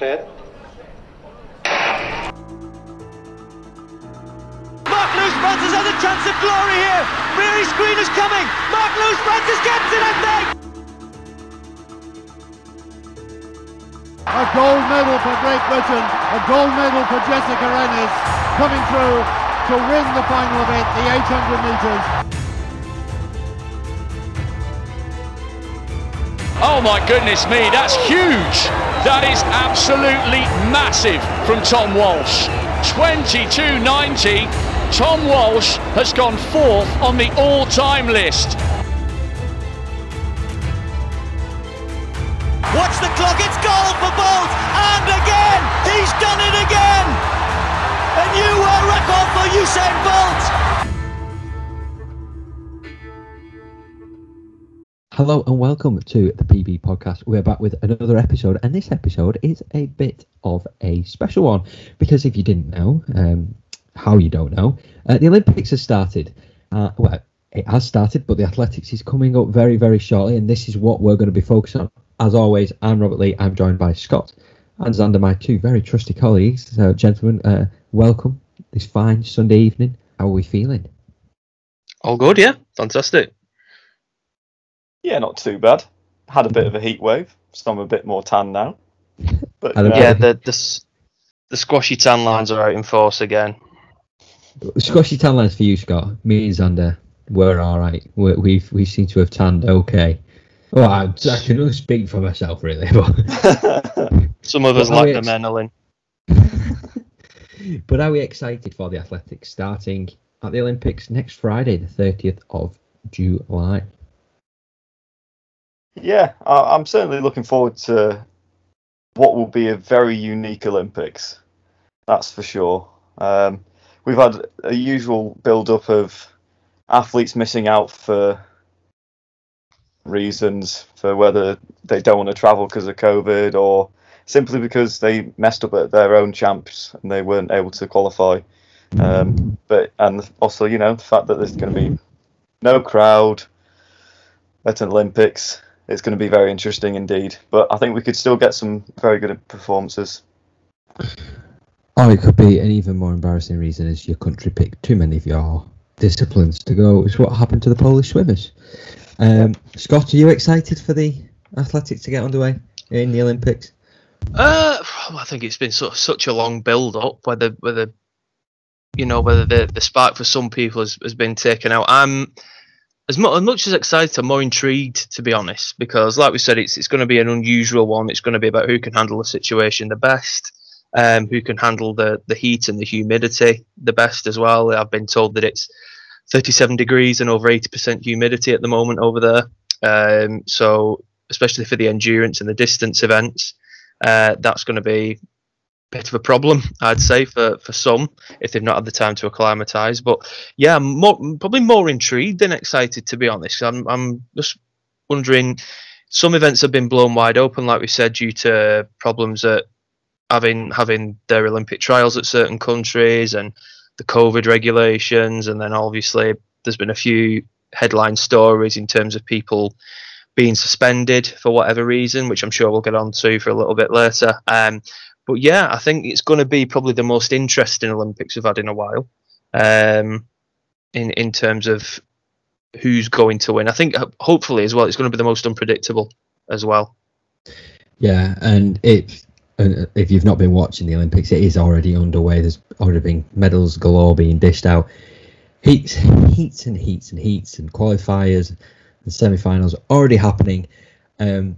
said. Mark Lewis Francis has a chance of glory here. Maurice Greene is coming. Mark Lewis Francis gets it, I think. A gold medal for Great Britain, a gold medal for Jessica Ennis, coming through to win the final event, the 800 metres. Oh my goodness me, that's huge. That is absolutely massive from Tom Walsh. 22.90. Tom Walsh has gone fourth on the all-time list. Watch the clock, it's goal for Bolt. And again, he's done it again. A new world record for Usain Bolt. Hello and welcome to the PB podcast. We're back with another episode, and this episode is a bit of a special one because if you didn't know, um, how you don't know, uh, the Olympics has started. Uh, well, it has started, but the athletics is coming up very, very shortly, and this is what we're going to be focusing on. As always, I'm Robert Lee. I'm joined by Scott and Xander, my two very trusty colleagues. So, gentlemen, uh, welcome this fine Sunday evening. How are we feeling? All good, yeah. Fantastic. Yeah, not too bad. Had a bit of a heat wave, so I'm a bit more tan now. But Had a uh, Yeah, the, the the squashy tan lines are out in force again. Squashy tan lines for you, Scott. Me and Xander, we're all right. We're, we've we seem to have tanned okay. Well, I, I can only speak for myself, really. But Some of us Well, lack the ex- melanin. but are we excited for the athletics starting at the Olympics next Friday, the thirtieth of July? Yeah, I, I'm certainly looking forward to what will be a very unique Olympics. That's for sure. Um, we've had a usual build-up of athletes missing out for reasons, for whether they don't want to travel because of COVID or simply because they messed up at their own champs and they weren't able to qualify. Um, but and also, you know, the fact that there's going to be no crowd at an Olympics. It's going to be very interesting indeed. But I think we could still get some very good performances. Oh, it could be an even more embarrassing reason is your country picked too many of your disciplines to go. It's what happened to the Polish swimmers. Um, Scott, are you excited for the athletics to get underway in the Olympics? Uh, I think it's been sort of such a long build up. Whether whether you know whether the the spark for some people has, has been taken out. I'm as, mu- as much as excited, I'm more intrigued to be honest, because like we said, it's it's going to be an unusual one. It's going to be about who can handle the situation the best, um, who can handle the the heat and the humidity the best as well. I've been told that it's 37 degrees and over 80% humidity at the moment over there. Um, so especially for the endurance and the distance events, uh, that's going to be bit of a problem, I'd say, for, for some if they've not had the time to acclimatise. But yeah, I'm more, probably more intrigued than excited to be honest. I'm I'm just wondering. Some events have been blown wide open, like we said, due to problems at having having their Olympic trials at certain countries and the COVID regulations, and then obviously there's been a few headline stories in terms of people being suspended for whatever reason, which I'm sure we'll get on to for a little bit later. Um, but yeah, I think it's going to be probably the most interesting Olympics we've had in a while, um, in in terms of who's going to win. I think uh, hopefully as well, it's going to be the most unpredictable as well. Yeah, and it if you've not been watching the Olympics, it is already underway. There's already been medals galore being dished out. Heats, heats, and heats and heats, and qualifiers and semi-finals already happening. Um,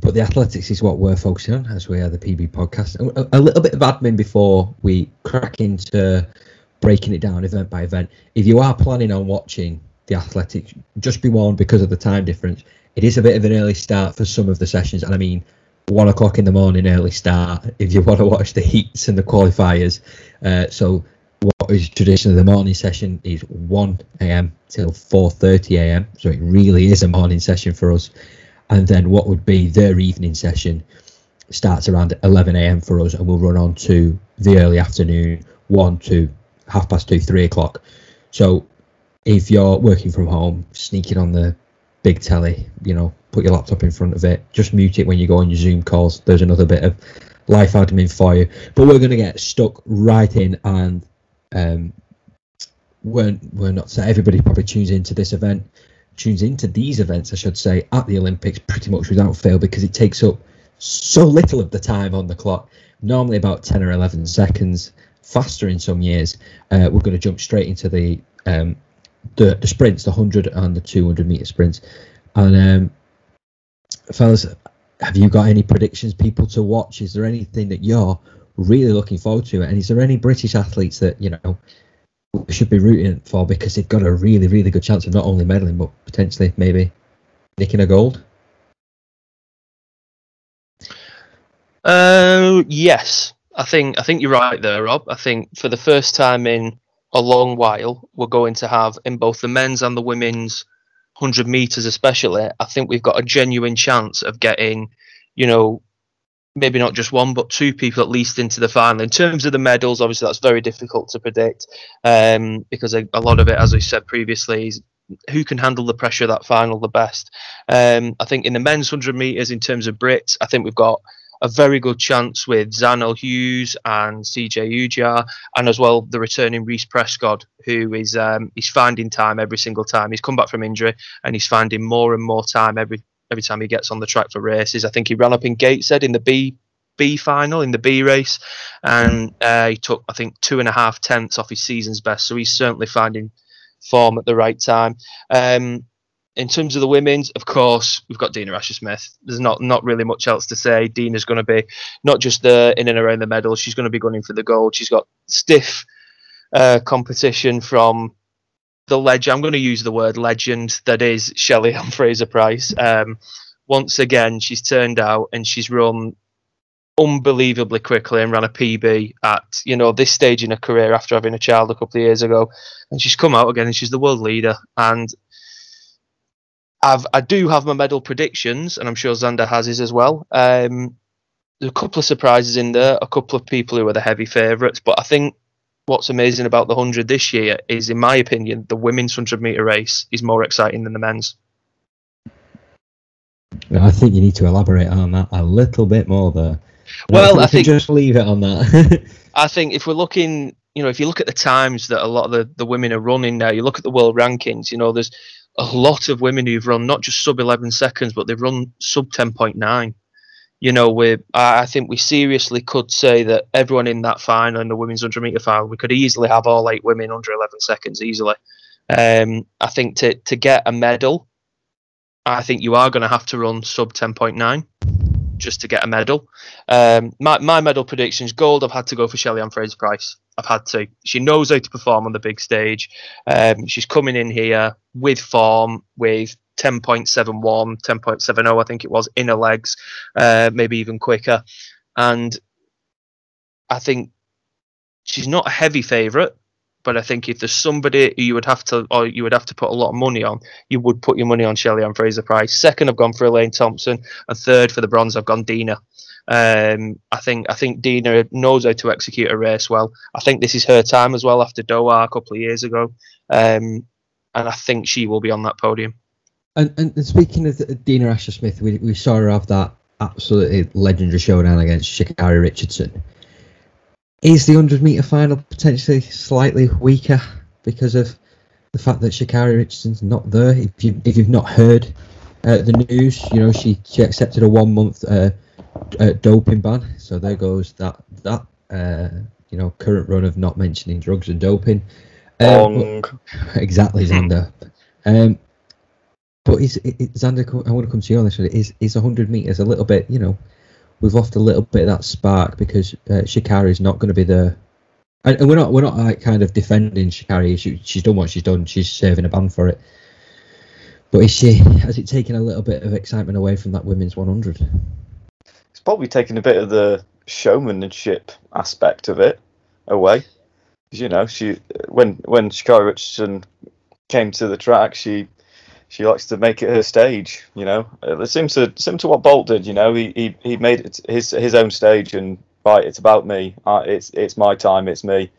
but the athletics is what we're focusing on as we are the PB podcast. A, a little bit of admin before we crack into breaking it down event by event. If you are planning on watching the athletics, just be warned because of the time difference. It is a bit of an early start for some of the sessions, and I mean one o'clock in the morning early start if you want to watch the heats and the qualifiers. Uh, so what is traditionally the morning session is 1 a.m. till 4:30 a.m. So it really is a morning session for us. And then what would be their evening session starts around 11 a.m. for us, and we'll run on to the early afternoon, one to half past two, three o'clock. So if you're working from home, sneaking on the big telly, you know, put your laptop in front of it, just mute it when you go on your Zoom calls. There's another bit of life admin for you. But we're going to get stuck right in, and um, we're we're not. So everybody probably tunes into this event, tunes into these events, I should say, at the Olympics pretty much without fail because it takes up so little of the time on the clock. Normally about ten or eleven seconds faster in some years. Uh, we're going to jump straight into the um, the, the sprints, the 100 and the 200 meter sprints. And um, fellas, have you got any predictions, people to watch? Is there anything that you're really looking forward to? And is there any British athletes that you know we should be rooting for because they've got a really, really good chance of not only medaling but potentially maybe nicking a gold? Uh, yes, I think I think you're right there, Rob. I think for the first time in a long while, we're going to have in both the men's and the women's 100 meters, especially. I think we've got a genuine chance of getting, you know, maybe not just one, but two people at least into the final. In terms of the medals, obviously that's very difficult to predict um, because a, a, lot of it, as we said previously, is who can handle the pressure of that final the best. Um, I think in the men's 100 meters, in terms of Brits, I think we've got a very good chance with Zharnel Hughes and CJ Ujah, and as well the returning Reece Prescod, who is um, he's finding time every single time. He's come back from injury and he's finding more and more time every every time he gets on the track for races. I think he ran up in Gateshead in the B B final in the B race, and uh, he took I think two and a half tenths off his season's best. So he's certainly finding form at the right time. Um, in terms of the women's, of course, we've got Dina Asher Smith. There's not not really much else to say. Dina's going to be not just the in and around the medal. She's going to be gunning for the gold. She's got stiff uh, competition from the legend. I'm going to use the word legend. That is Shelly-Ann Fraser Pryce. Um, once again, she's turned out and she's run unbelievably quickly and ran a PB at you know this stage in her career after having a child a couple of years ago, and she's come out again and she's the world leader. And I've, I do have my medal predictions, and I'm sure Xander has his as well. Um, there's a couple of surprises in there, a couple of people who are the heavy favourites, but I think what's amazing about the 100 this year is, in my opinion, the women's 100 metre race is more exciting than the men's. I think you need to elaborate on that a little bit more there. Well, uh, I, I think just leave it on that. I think if we're looking, you know, if you look at the times that a lot of the, the women are running now, you look at the world rankings, you know, there's a lot of women who've run not just sub 11 seconds, but they've run sub 10.9. You know, we I think we seriously could say that everyone in that final, in the women's 100 meter final, we could easily have all eight women under 11 seconds easily. Um, I think to to get a medal, I think you are going to have to run sub 10.9 just to get a medal. Um, my, my medal predictions gold, I've had to go for Shelly-Ann Fraser-Pryce. I've had to. She knows how to perform on the big stage. Um, she's coming in here with form, with 10.71, 10.70, I think it was, in her legs, uh, maybe even quicker. And I think she's not a heavy favourite, but I think if there's somebody you would have to, or you would have to put a lot of money on, you would put your money on Shelly-Ann Fraser Pryce. Second, I've gone for Elaine Thompson, and third for the bronze, I've gone Dina. Um, I think I think Dina knows how to execute a race well. I think this is her time as well after Doha a couple of years ago, um, and I think she will be on that podium. And, and speaking of Dina Asher Smith, we, we saw her have that absolutely legendary showdown against Sha'Carri Richardson. Is the 100 metre final potentially slightly weaker because of the fact that Sha'Carri Richardson's not there? If, you, if you've not heard uh, the news, you know, she, she accepted a one month uh, uh, doping ban. So there goes that that uh, you know current run of not mentioning drugs and doping. Um, exactly, Xander. Um, but is, is Xander? I want to come to you on this one. Is is hundred meters a little bit? You know, we've lost a little bit of that spark because uh, Sha'Carri is not going to be there. And, and we're not we're not like kind of defending Sha'Carri. She, she's done what she's done. She's serving a ban for it. But is she? Has it taken a little bit of excitement away from that women's 100? it's probably taken a bit of the showmanship aspect of it away. You know, she when when Sha'Carri Richardson came to the track, she she likes to make it her stage. You know, it seems to similar to what Bolt did. You know, he he, he made it his his own stage and right, it's about me. Uh, it's it's my time. It's me.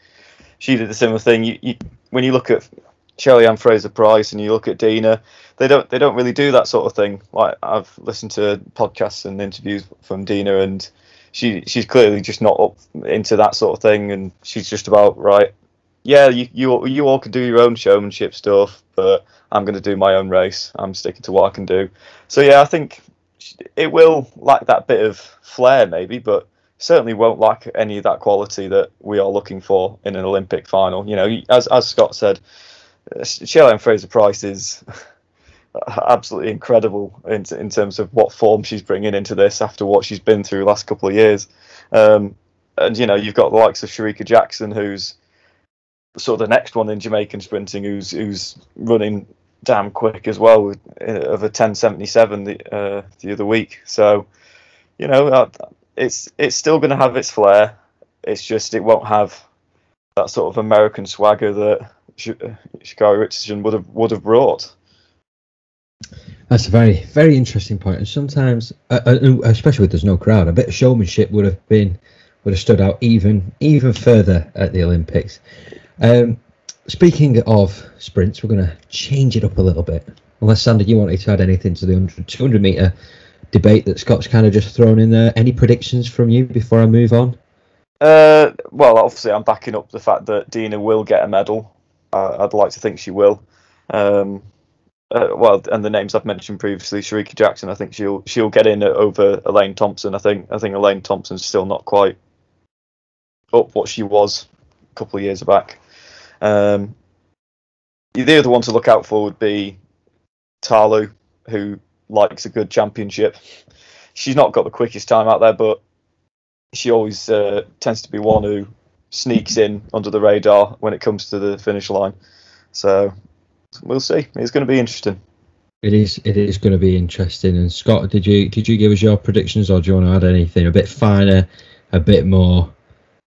She did the similar thing. You, you when you look at Shelly-Ann Fraser Pryce and you look at Dina, they don't they don't really do that sort of thing. Like I've listened to podcasts and interviews from Dina, and she she's clearly just not up into that sort of thing, and she's just about right. Yeah, you you you all can do your own showmanship stuff, but I'm going to do my own race. I'm sticking to what I can do. So yeah, I think it will lack that bit of flair maybe, but certainly won't lack any of that quality that we are looking for in an Olympic final. You know, as as Scott said, Shelly Fraser Pryce is absolutely incredible in in terms of what form she's bringing into this after what she's been through the last couple of years. Um, and you know, you've got the likes of Shericka Jackson, who's sort of the next one in Jamaican sprinting, who's who's running damn quick as well with, uh, of a 1077 the uh, the other week. So, you know, uh, it's it's still going to have its flair. It's just it won't have that sort of American swagger that Sha'Carri Richardson would have would have brought. That's a very very interesting point, and sometimes, uh, uh especially with there's no crowd, a bit of showmanship would have been would have stood out even even further at the Olympics. Um, speaking of sprints, we're going to change it up a little bit. Unless Sandy, you wanted to add anything to the 100, 200 meter debate that Scott's kind of just thrown in there. Any predictions from you before I move on? Uh, well, obviously, I'm backing up the fact that Dina will get a medal. Uh, I'd like to think she will. Um, uh, well, and the names I've mentioned previously, Shericka Jackson, I think she'll she'll get in over Elaine Thompson. I think I think Elaine Thompson's still not quite up what she was a couple of years back. Um, the other one to look out for would be Ta Lou, who likes a good championship. She's not got the quickest time out there, but she always uh, tends to be one who sneaks in under the radar when it comes to the finish line. So we'll see. It's going to be interesting. It is. It is going to be interesting. And Scott, did you did you give us your predictions, or do you want to add anything a bit finer, a bit more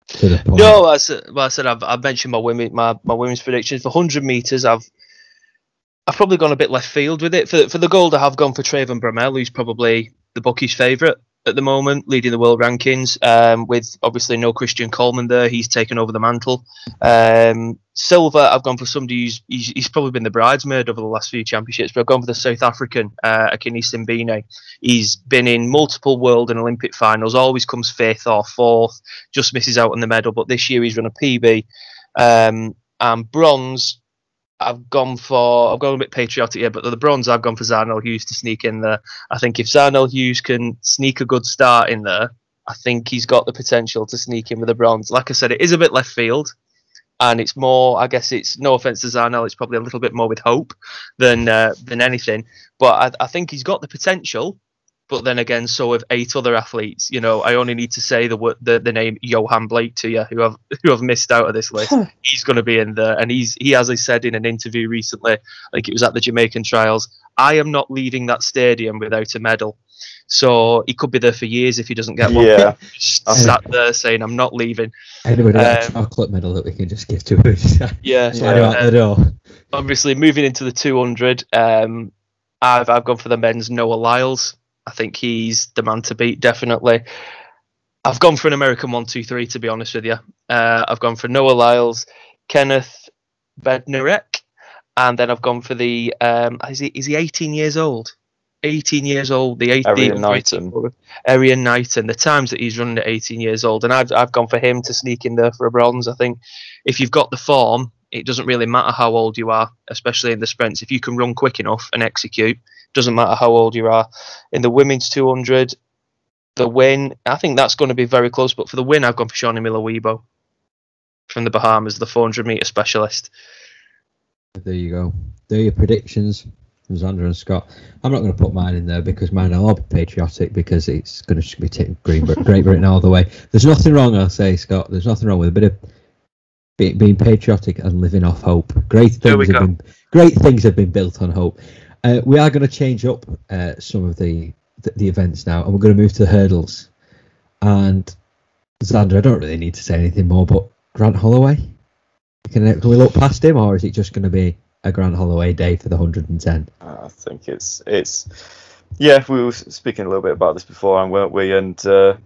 to the point? No, I said, well, I said I've, I've mentioned my women my, my women's predictions for hundred meters. I've I've probably gone a bit left field with it. For for the gold, I have gone for Trayvon Bromell, who's probably the bookies' favourite at the moment, leading the world rankings. Um, with obviously no Christian Coleman there, he's taken over the mantle. Um, silver, I've gone for somebody who's he's, he's, probably been the bridesmaid over the last few championships, but I've gone for the South African uh, Akani Simbine. He's been in multiple world and Olympic finals, always comes fifth or fourth, just misses out on the medal. But this year he's run a PB. Um, and bronze, I've gone for I've gone a bit patriotic here, but the bronze I've gone for Zharnel Hughes to sneak in there. I think if Zharnel Hughes can sneak a good start in there, I think he's got the potential to sneak in with the bronze. Like I said, it is a bit left field, and it's more. I guess it's no offense to Zharnel, it's probably a little bit more with hope than uh, than anything. But I, I think he's got the potential. But then again, so have eight other athletes. You know, I only need to say the the, the name Yohan Blake to you, who have who have missed out of this list. he's going to be in there, and he's he as I said in an interview recently, I think it was at the Jamaican trials. I am not leaving that stadium without a medal. So he could be there for years if he doesn't get one. Yeah, sat there saying, "I'm not leaving." Anybody um, a chocolate medal that we can just give to us? yeah, yeah. out the door. Obviously, moving into the 200, um, I've I've gone for the men's Noah Lyles. I think he's the man to beat, definitely. I've gone for an American one, two, three. To be honest with you, uh, I've gone for Noah Lyles, Kenneth Bednarek, and then I've gone for the. Um, is he is he 18 years old? 18 years old. The 18 Erriyon Knighton. Erriyon Knighton. The times that he's running at 18 years old, and I've I've gone for him to sneak in there for a bronze. I think if you've got the form, it doesn't really matter how old you are, especially in the sprints. If you can run quick enough and execute, doesn't matter how old you are. In the women's 200, the win, I think that's going to be very close. But for the win, I've gone for Shaunae Miller-Uibo from the Bahamas, the 400 meter specialist. There you go. There are your predictions from Xander and Scott. I'm not going to put mine in there because mine are all patriotic because it's going to be taking Great Britain all the way. There's nothing wrong, I'll say, Scott. There's nothing wrong with a bit of being patriotic and living off hope. Great things have been great things have been built on hope. Uh, we are going to change up uh, some of the, the, the events now, and we're going to move to hurdles. And Xander, I don't really need to say anything more, but Grant Holloway, can, can we look past him, or is it just going to be a Grant Holloway day for the 110? I think it's it's yeah. We were speaking a little bit about this before, and weren't we? And uh,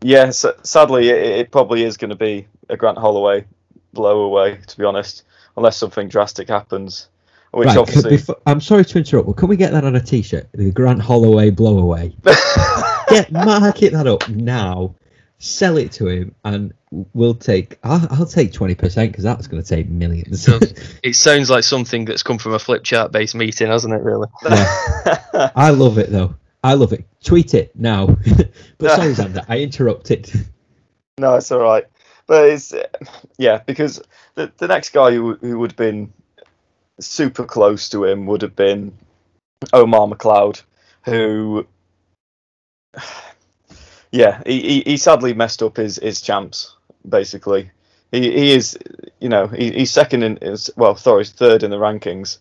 yeah, sadly, it, it probably is going to be a Grant Holloway blow away. To be honest, unless something drastic happens. Which right, obviously... Before, I'm sorry to interrupt, but can we get that on a T-shirt? The Grant Holloway blowaway. get mark it that up now. sell it to him, and we'll take. I'll, I'll take twenty percent because that's going to take millions. it sounds like something that's come from a flip chart based meeting, hasn't it? Really? Yeah. I love it though. I love it. Tweet it now. but sorry, Xander, I interrupted. No, it's all right. But it's yeah, because the the next guy who who would have been super close to him would have been Omar McLeod, who yeah, he, he, he sadly messed up his, his champs, basically. He he is you know, he, he's second in is well, sorry, third in the rankings,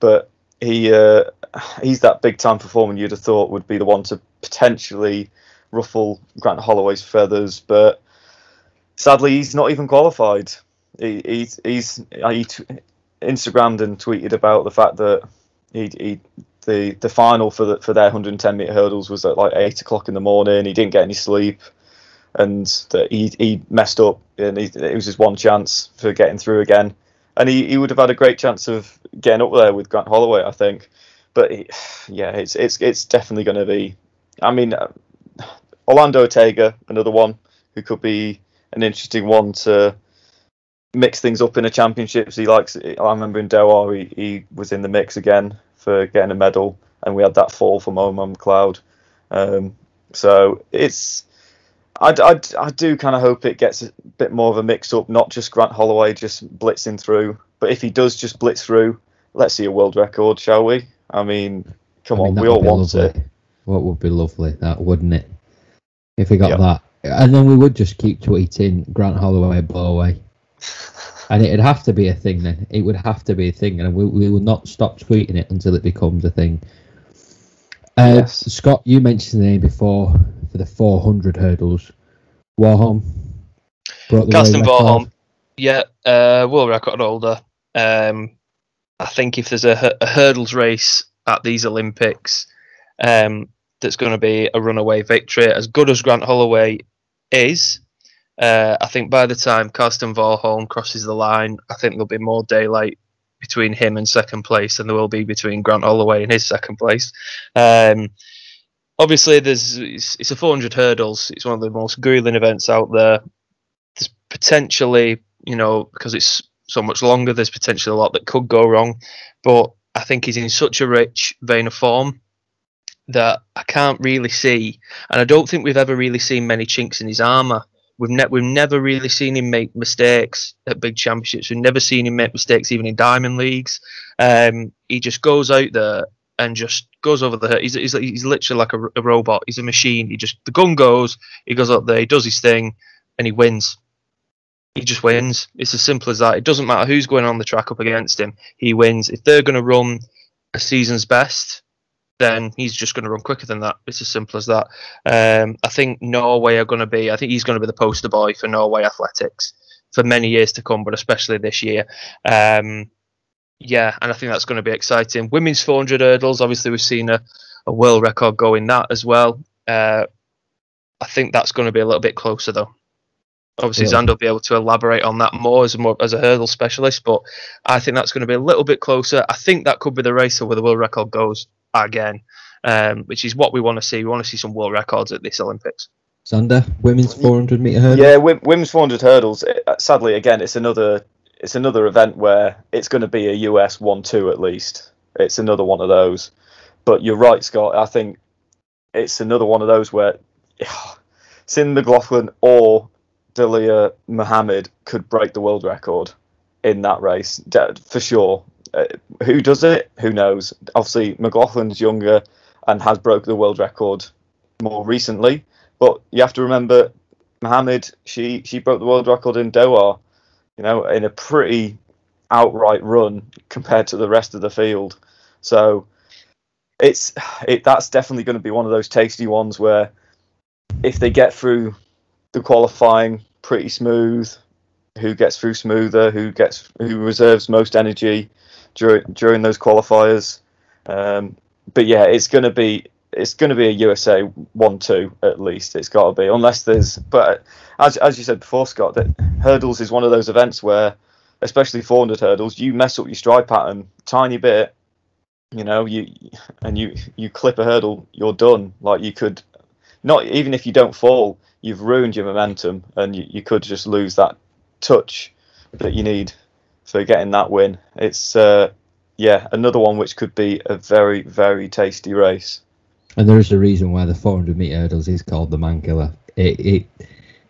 but he uh, he's that big time performer you'd have thought would be the one to potentially ruffle Grant Holloway's feathers, but sadly he's not even qualified. He, he's he's he Instagrammed and tweeted about the fact that he, he the the final for the, for their 110 meter hurdles was at like eight o'clock in the morning. He didn't get any sleep, and that he he messed up, and he, it was his one chance for getting through again. And he, he would have had a great chance of getting up there with Grant Holloway, I think. But he, yeah, it's it's it's definitely going to be. I mean, uh, Orlando Ortega, another one who could be an interesting one to mix things up in a championships. He likes. I remember in Doha, he, he was in the mix again for getting a medal, and we had that fall from Omar McLeod. Um, so it's. I, I, I do kind of hope it gets a bit more of a mix up, not just Grant Holloway just blitzing through, but if he does just blitz through, let's see a world record, shall we? I mean, come I mean, on, we all want lovely. it. What would be lovely, that wouldn't it? If we got yep. that, and then we would just keep tweeting Grant Holloway blow away and it'd have to be a thing then. It would have to be a thing, and we, we will not stop tweeting it until it becomes a thing. Uh, yes. Scott, you mentioned the name before for the 400 hurdles. Warholm. Karsten Warholm. Yeah, uh, world record holder. Um, I think if there's a, a, hurdles race at these Olympics um, that's going to be a runaway victory, as good as Grant Holloway is, uh, I think by the time Karsten Warholm crosses the line, I think there'll be more daylight between him and second place than there will be between Grant Holloway and his second place. Um, obviously, there's it's, it's, a 400 hurdles. It's one of the most grueling events out there. There's potentially, you know, because it's so much longer, there's potentially a lot that could go wrong. But I think he's in such a rich vein of form that I can't really see, and I don't think we've ever really seen many chinks in his armour. We've, ne- we've never really seen him make mistakes at big championships. We've never seen him make mistakes even in diamond leagues. Um, he just goes out there and just goes over the. He's he's, he's literally like a, a, robot. He's a machine. He just the gun goes. He goes up there. He does his thing, and he wins. He just wins. It's as simple as that. It doesn't matter who's going on the track up against him. He wins. If they're going to run a season's best, then he's just going to run quicker than that. It's as simple as that. Um, I think Norway are going to be. I think he's going to be the poster boy for Norway athletics for many years to come, but especially this year. Um, yeah, and I think that's going to be exciting. Women's 400 hurdles. Obviously, we've seen a, a world record go in that as well. Uh, I think that's going to be a little bit closer though. Obviously, yeah. Will be able to elaborate on that more as a more as a hurdle specialist, but I think that's going to be a little bit closer. I think that could be the race where the world record goes again, um, which is what we want to see. We want to see some world records at this Olympics. Xander, women's 400 meter hurdles. Yeah, women's 400 hurdles. Uh, sadly, again, it's another it's another event where it's going to be a US one-two at least. It's another one of those. But you're right, Scott. I think it's another one of those where Syd McLaughlin or Dalilah Muhammad could break the world record in that race for sure. Uh, who does it? Who knows? Obviously, McLaughlin's younger and has broke the world record more recently. But you have to remember, Muhammad, she she broke the world record in Doha, you know, in a pretty outright run compared to the rest of the field. So it's it that's definitely going to be one of those tasty ones where if they get through the qualifying pretty smooth, who gets through smoother, who gets who reserves most energy, during during those qualifiers. Um, but yeah, it's going to be it's going to be a USA one two at least. It's got to be unless there's. But as as you said before, Scott, that hurdles is one of those events where, especially 400 hurdles, you mess up your stride pattern tiny bit, you know, you and you you clip a hurdle, you're done. Like you could not even if you don't fall, you've ruined your momentum, and you, you could just lose that touch that you need for getting that win. It's uh, yeah, another one which could be a very very tasty race. And there is a reason why the 400 meter hurdles is called the man killer. It, it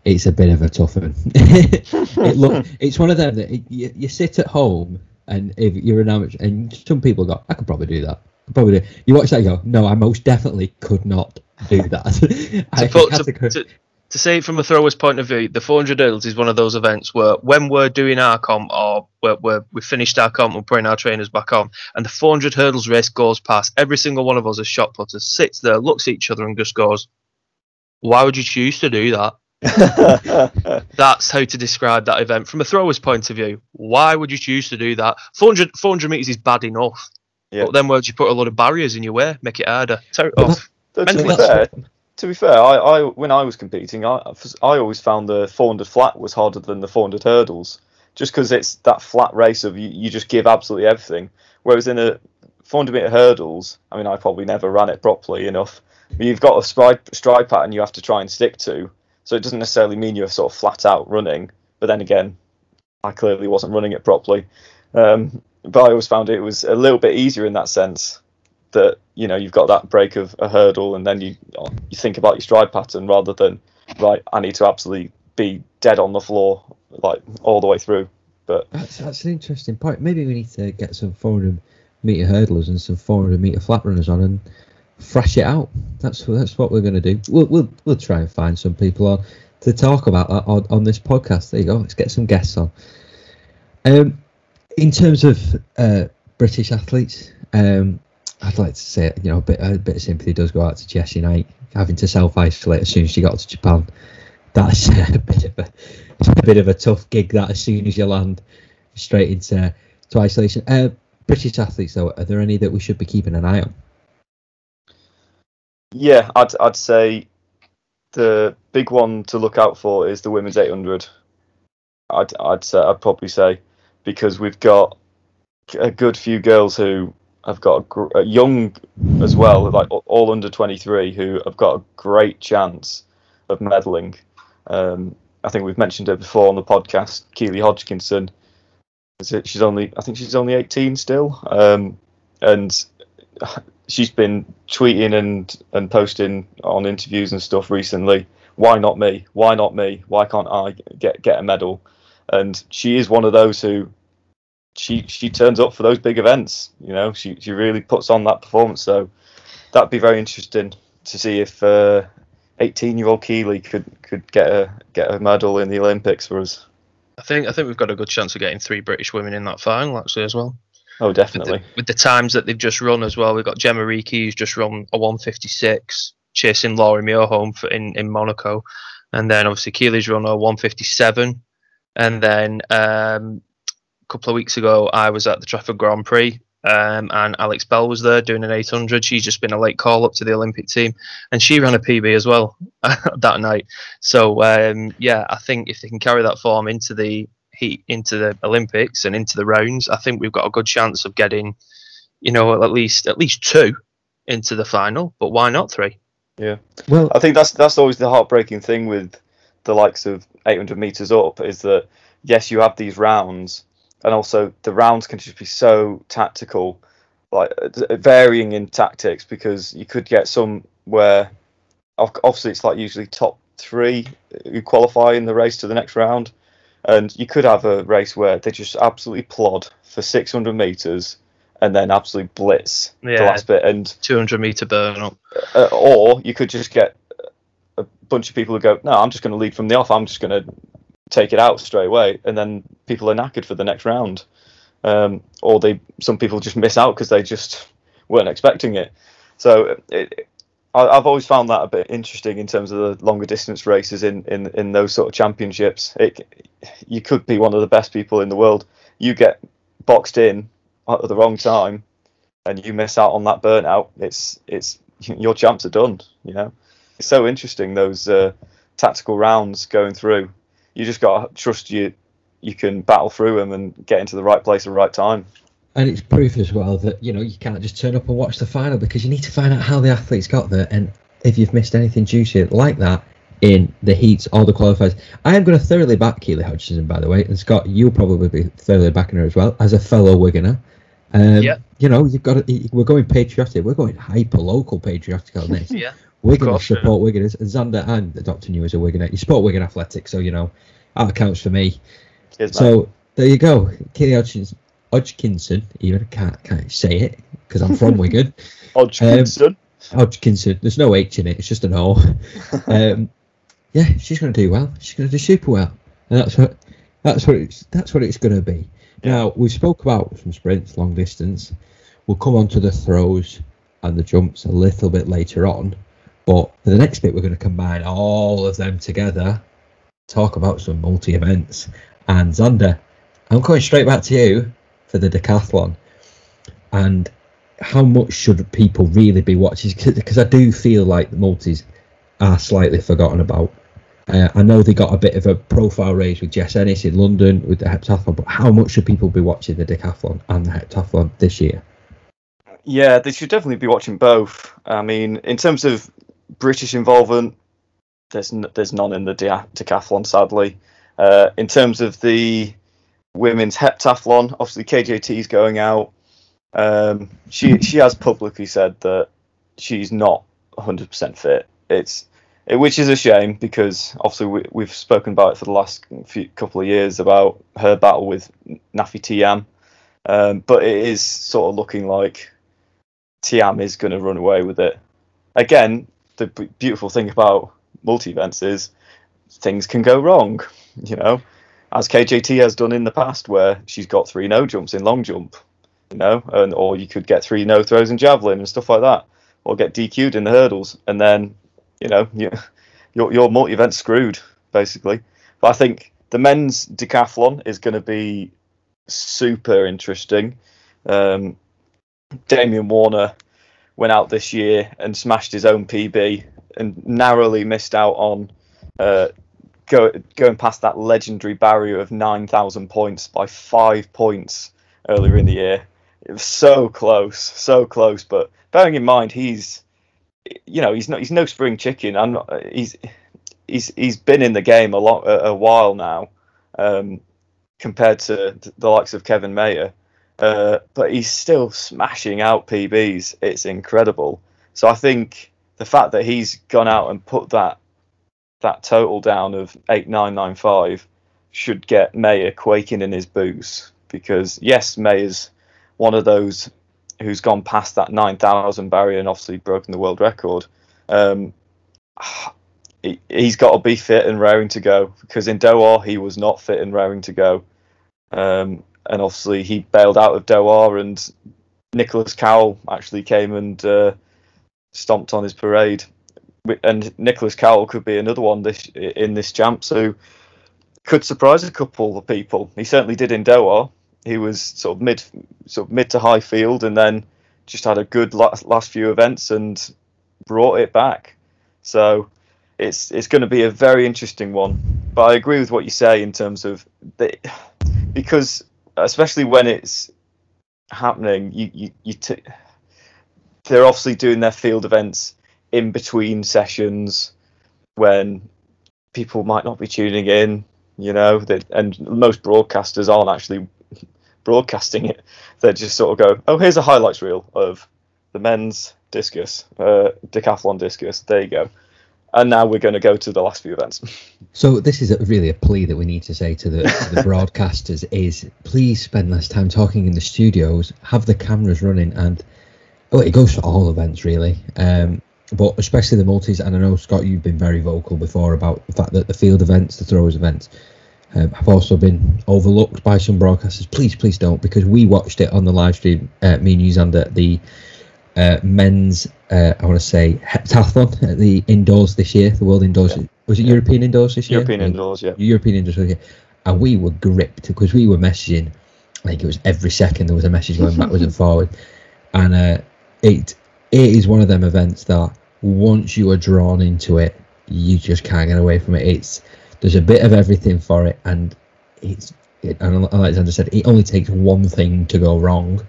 it's a bit of a tough one. it look, it's one of them that it, you, you sit at home and if you're an amateur, and some people go, I could probably do that. Could probably do. You watch that, and go, no, I most definitely could not do that. I to, put, have to, to go- to, say it from a thrower's point of view, the 400 hurdles is one of those events where when we're doing our comp or we're, we're, we've finished our comp, we're putting our trainers back on, and the 400 hurdles race goes past, every single one of us as shot putters sits there, looks at each other, and just goes, Why would you choose to do that? That's how to describe that event from a thrower's point of view. Why would you choose to do that? 400, 400 meters is bad enough. Yeah. But then where would you put a lot of barriers in your way? Make it harder. Tear it off. Though, to be Mentally, to be fair, I, I when I was competing, I I always found the 400 flat was harder than the 400 hurdles, just because it's that flat race of you, you just give absolutely everything. Whereas in a 400 meter hurdles, I mean, I probably never ran it properly enough. You've got a stride stride pattern you have to try and stick to, so it doesn't necessarily mean you're sort of flat out running. But then again, I clearly wasn't running it properly. Um, but I always found it was a little bit easier in that sense that you know you've got that break of a hurdle and then you you think about your stride pattern rather than right I need to absolutely be dead on the floor like all the way through. But That's, that's an interesting point. Maybe we need to get some 400 meter hurdlers and some 400 meter flat runners on and thrash it out. That's that's what we're going to do. We'll, we'll we'll try and find some people on to talk about that on, on this podcast. There you go. Let's get some guests on. Um, in terms of uh, British athletes, um, I'd like to say you know a bit a bit of sympathy does go out to Jessie Knight having to self isolate as soon as she got to Japan. That's a bit of a, a bit of a tough gig. That as soon as you land straight into to isolation. Uh, British athletes, though, are there any that we should be keeping an eye on? yeah, I'd I'd say the big one to look out for is the women's 800. I'd I'd say I'd probably say because we've got a good few girls who have got a, gr- a young as well, like all under 23, who have got a great chance of medaling. Um, I think we've mentioned her before on the podcast, Keely Hodgkinson. She's only, I think she's only 18 still, um, and she's been tweeting and and posting on interviews and stuff recently. Why not me? Why not me? Why can't I get get a medal? And she is one of those who she she turns up for those big events. You know, she she really puts on that performance. So that'd be very interesting to see if uh, 18 year old Keely could could get a get a medal in the Olympics for us. I think I think we've got a good chance of getting three British women in that final actually as well. Oh, With the, definitely. with the times that they've just run as well, we've got Gemma Reekie who's just run a 156, chasing Laura Muir home for, in in Monaco, and then obviously Keely's run a 157, and then um, couple of weeks ago I was at the Trafford Grand Prix. Um, and Alex Bell was there doing an 800. She's just been a late call up to the Olympic team, and she ran a PB as well that night. So um, yeah, I think if they can carry that form into the heat into the Olympics and into the rounds, I think we've got a good chance of getting, you know, at least at least two into the final. But why not three? Yeah, Well, I think that's that's always the heartbreaking thing with the likes of 800 meters up is that yes, you have these rounds, and also the rounds can just be so tactical, like uh, varying in tactics because you could get some where obviously it's like usually top three who qualify in the race to the next round, and you could have a race where they just absolutely plod for 600 meters and then absolutely blitz the last bit and 200 meter burn up. uh, or you could just get a bunch of people who go, no, I'm just going to lead from the off. I'm just going to take it out straight away, and then people are knackered for the next round. Um, or they, some people just miss out because they just weren't expecting it. So it, I, I've always found that a bit interesting in terms of the longer distance races in, in, in those sort of championships. It, you could be one of the best people in the world. You get boxed in at the wrong time, and you miss out on that burnout. It's it's your champs are done. You know, it's so interesting those uh, tactical rounds going through. You just got to trust you. You can battle through them and get into the right place at the right time. and it's proof as well that you know you can't just turn up and watch the final because you need to find out how the athletes got there. And if you've missed anything juicy like that in the heats or the qualifiers. I am going to thoroughly back Keely Hodgson, by the way, and Scott, you'll probably be thoroughly backing her as well as a fellow Wiganer. Um, Yeah. You know, you've got to, we're going patriotic. We're going hyper local patriotic on this. Yeah. Going course, yeah. support Wiganers. And Xander and Dr. New as a Wiganer. You support Wigan Athletic, so you know that counts for me. Cheers. So there you go, Keely Hodgkinson. Hodgkinson, even can't can't say it because I'm from Wigan. Hodgkinson. Hodgkinson. There's no H in it. It's just an O. um, yeah, she's going to do well. She's going to do super well, and that's what that's what it's that's what it's going to be. Now we spoke about some sprints, long distance. We'll come on to the throws and the jumps a little bit later on, but for the next bit we're going to combine all of them together. Talk about some multi events and Xander. I'm going straight back to you for the decathlon and how much should people really be watching? Because I do feel like the multis are slightly forgotten about. Uh, I know they got a bit of a profile raise with Jess Ennis in London with the heptathlon, but how much should people be watching the decathlon and the heptathlon this year? Yeah, they should definitely be watching both. I mean, in terms of British involvement, there's n- there's none in the decathlon, sadly. Uh, in terms of the women's heptathlon, obviously KJT is going out. Um, she she has publicly said that she's not 100% fit. It's it, which is a shame because obviously we, we've spoken about it for the last few, couple of years about her battle with Nafi Thiam. Um, but it is sort of looking like Thiam is going to run away with it. Again, the beautiful thing about multi events is things can go wrong, you know, as KJT has done in the past, where she's got three no jumps in long jump, you know, and or you could get three no throws in javelin and stuff like that, or get DQ'd in the hurdles, and then, you know, you, your your multi event screwed basically. But I think the men's decathlon is going to be super interesting. Um, Damian Warner went out this year and smashed his own PB and narrowly missed out on uh, go, going past that legendary barrier of 9,000 points by five points earlier in the year. It was so close, so close. But bearing in mind, he's you know he's not he's no spring chicken. I'm not, he's he's he's been in the game a lot a, a while now, um, compared to the likes of Kevin Mayer. Uh, but he's still smashing out PBs. It's incredible. So I think the fact that he's gone out and put that that total down of eight nine nine five should get Mayer quaking in his boots because yes, Mayer's one of those who's gone past that nine thousand barrier and obviously broken the world record. Um, he, he's got to be fit and raring to go because in Doha he was not fit and raring to go. Um, and obviously he bailed out of Doha, and Niklas Kaul actually came and uh, stomped on his parade. And Niklas Kaul could be another one this in this champ, so could surprise a couple of people. He certainly did in Doha. He was sort of mid, sort of mid to high field, and then just had a good last, last few events and brought it back. So it's it's going to be a very interesting one. But I agree with what you say in terms of the, because especially when it's happening, you you, you t- they're obviously doing their field events in between sessions when people might not be tuning in, you know, that and most broadcasters aren't actually broadcasting it. They just sort of go, "Oh, here's a highlights reel of the men's discus, uh, decathlon discus. There you go." And now we're going to go to the last few events. So this is a, really a plea that we need to say to the, to the broadcasters is please spend less time talking in the studios, have the cameras running, and oh, it goes for all events really, um, but especially the multis. And I know Scott, you've been very vocal before about the fact that the field events, the throwers events, um, have also been overlooked by some broadcasters. Please, please don't, because we watched it on the live stream. Uh, me and you, Xander, the uh, men's, uh, I want to say, heptathlon at the indoors this year, the World Indoors. Was it European Indoors this year? European indoors, yeah. European Indoors this year. And we were gripped because we were messaging, I think it was every second there was a message going backwards and forward. And uh, it it is one of them events that once you are drawn into it, you just can't get away from it. It's there's a bit of everything for it, and it's it, and like Alexander said, it only takes one thing to go wrong,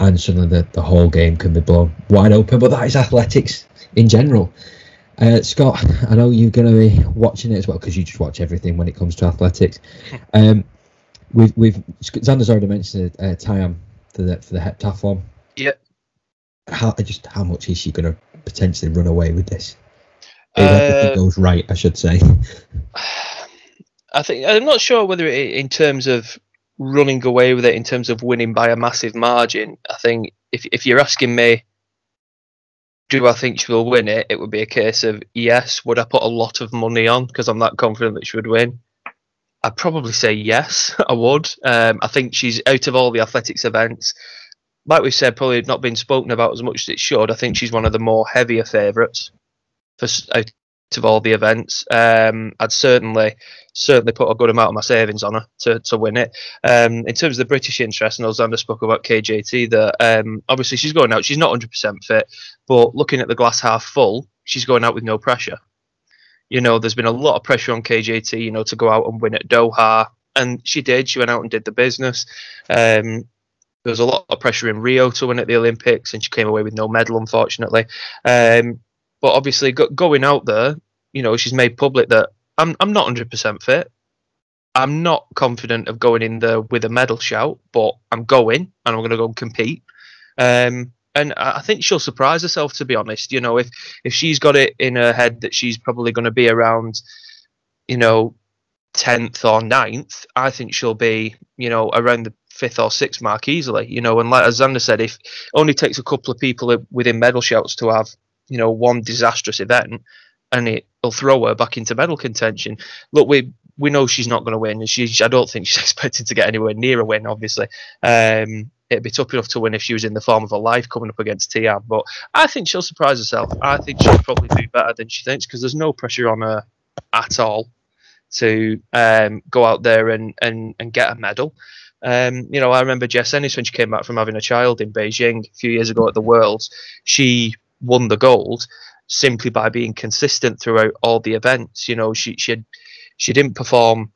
and suddenly the, the whole game can be blown wide open. But that is athletics in general. Uh, Scott, I know you're going to be watching it as well because you just watch everything when it comes to athletics. Um, we've, we've Xander's already mentioned uh, Thiam for the for the heptathlon. Yep. How just how much is she going to potentially run away with this? If Uh, everything goes right, I should say. I think I'm not sure whether it, in terms of running away with it, in terms of winning by a massive margin. I think if if you're asking me, do I think she will win it? It would be a case of yes. Would I put a lot of money on because I'm that confident that she would win? I'd probably say yes. I would. Um, I think she's out of all the athletics events. Like we said, probably not been spoken about as much as it should. I think she's one of the more heavier favourites for out of all the events. Um, I'd certainly certainly put a good amount of my savings on her to, to win it. Um, in terms of the British interest, and Alexander spoke about KJT, that um, obviously she's going out. She's not 100% fit, but looking at the glass half full, she's going out with no pressure. You know, there's been a lot of pressure on KJT, you know, to go out and win at Doha, and she did. She went out and did the business. Um, there was a lot of pressure in Rio to win at the Olympics, and she came away with no medal, unfortunately. Um, but obviously, go, going out there, you know, she's made public that I'm I'm not 100% fit. I'm not confident of going in there with a medal shout, but I'm going and I'm going to go and compete. Um, and I think she'll surprise herself, to be honest. You know, if if she's got it in her head that she's probably going to be around, you know, tenth or 9th, I think she'll be, you know, around the fifth or sixth mark easily. You know, and like as Xander said, if only takes a couple of people within medal shouts to have, you know, one disastrous event, and it'll throw her back into medal contention. Look, we we know she's not going to win. She, I don't think she's expected to get anywhere near a win. Obviously, um, it'd be tough enough to win if she was in the form of her life coming up against Thiam. But I think she'll surprise herself. I think she'll probably do better than she thinks because there's no pressure on her at all to um, go out there and, and, and get a medal. Um, you know, I remember Jess Ennis when she came back from having a child in Beijing a few years ago at the Worlds. She won the gold simply by being consistent throughout all the events. You know, she she had, she didn't perform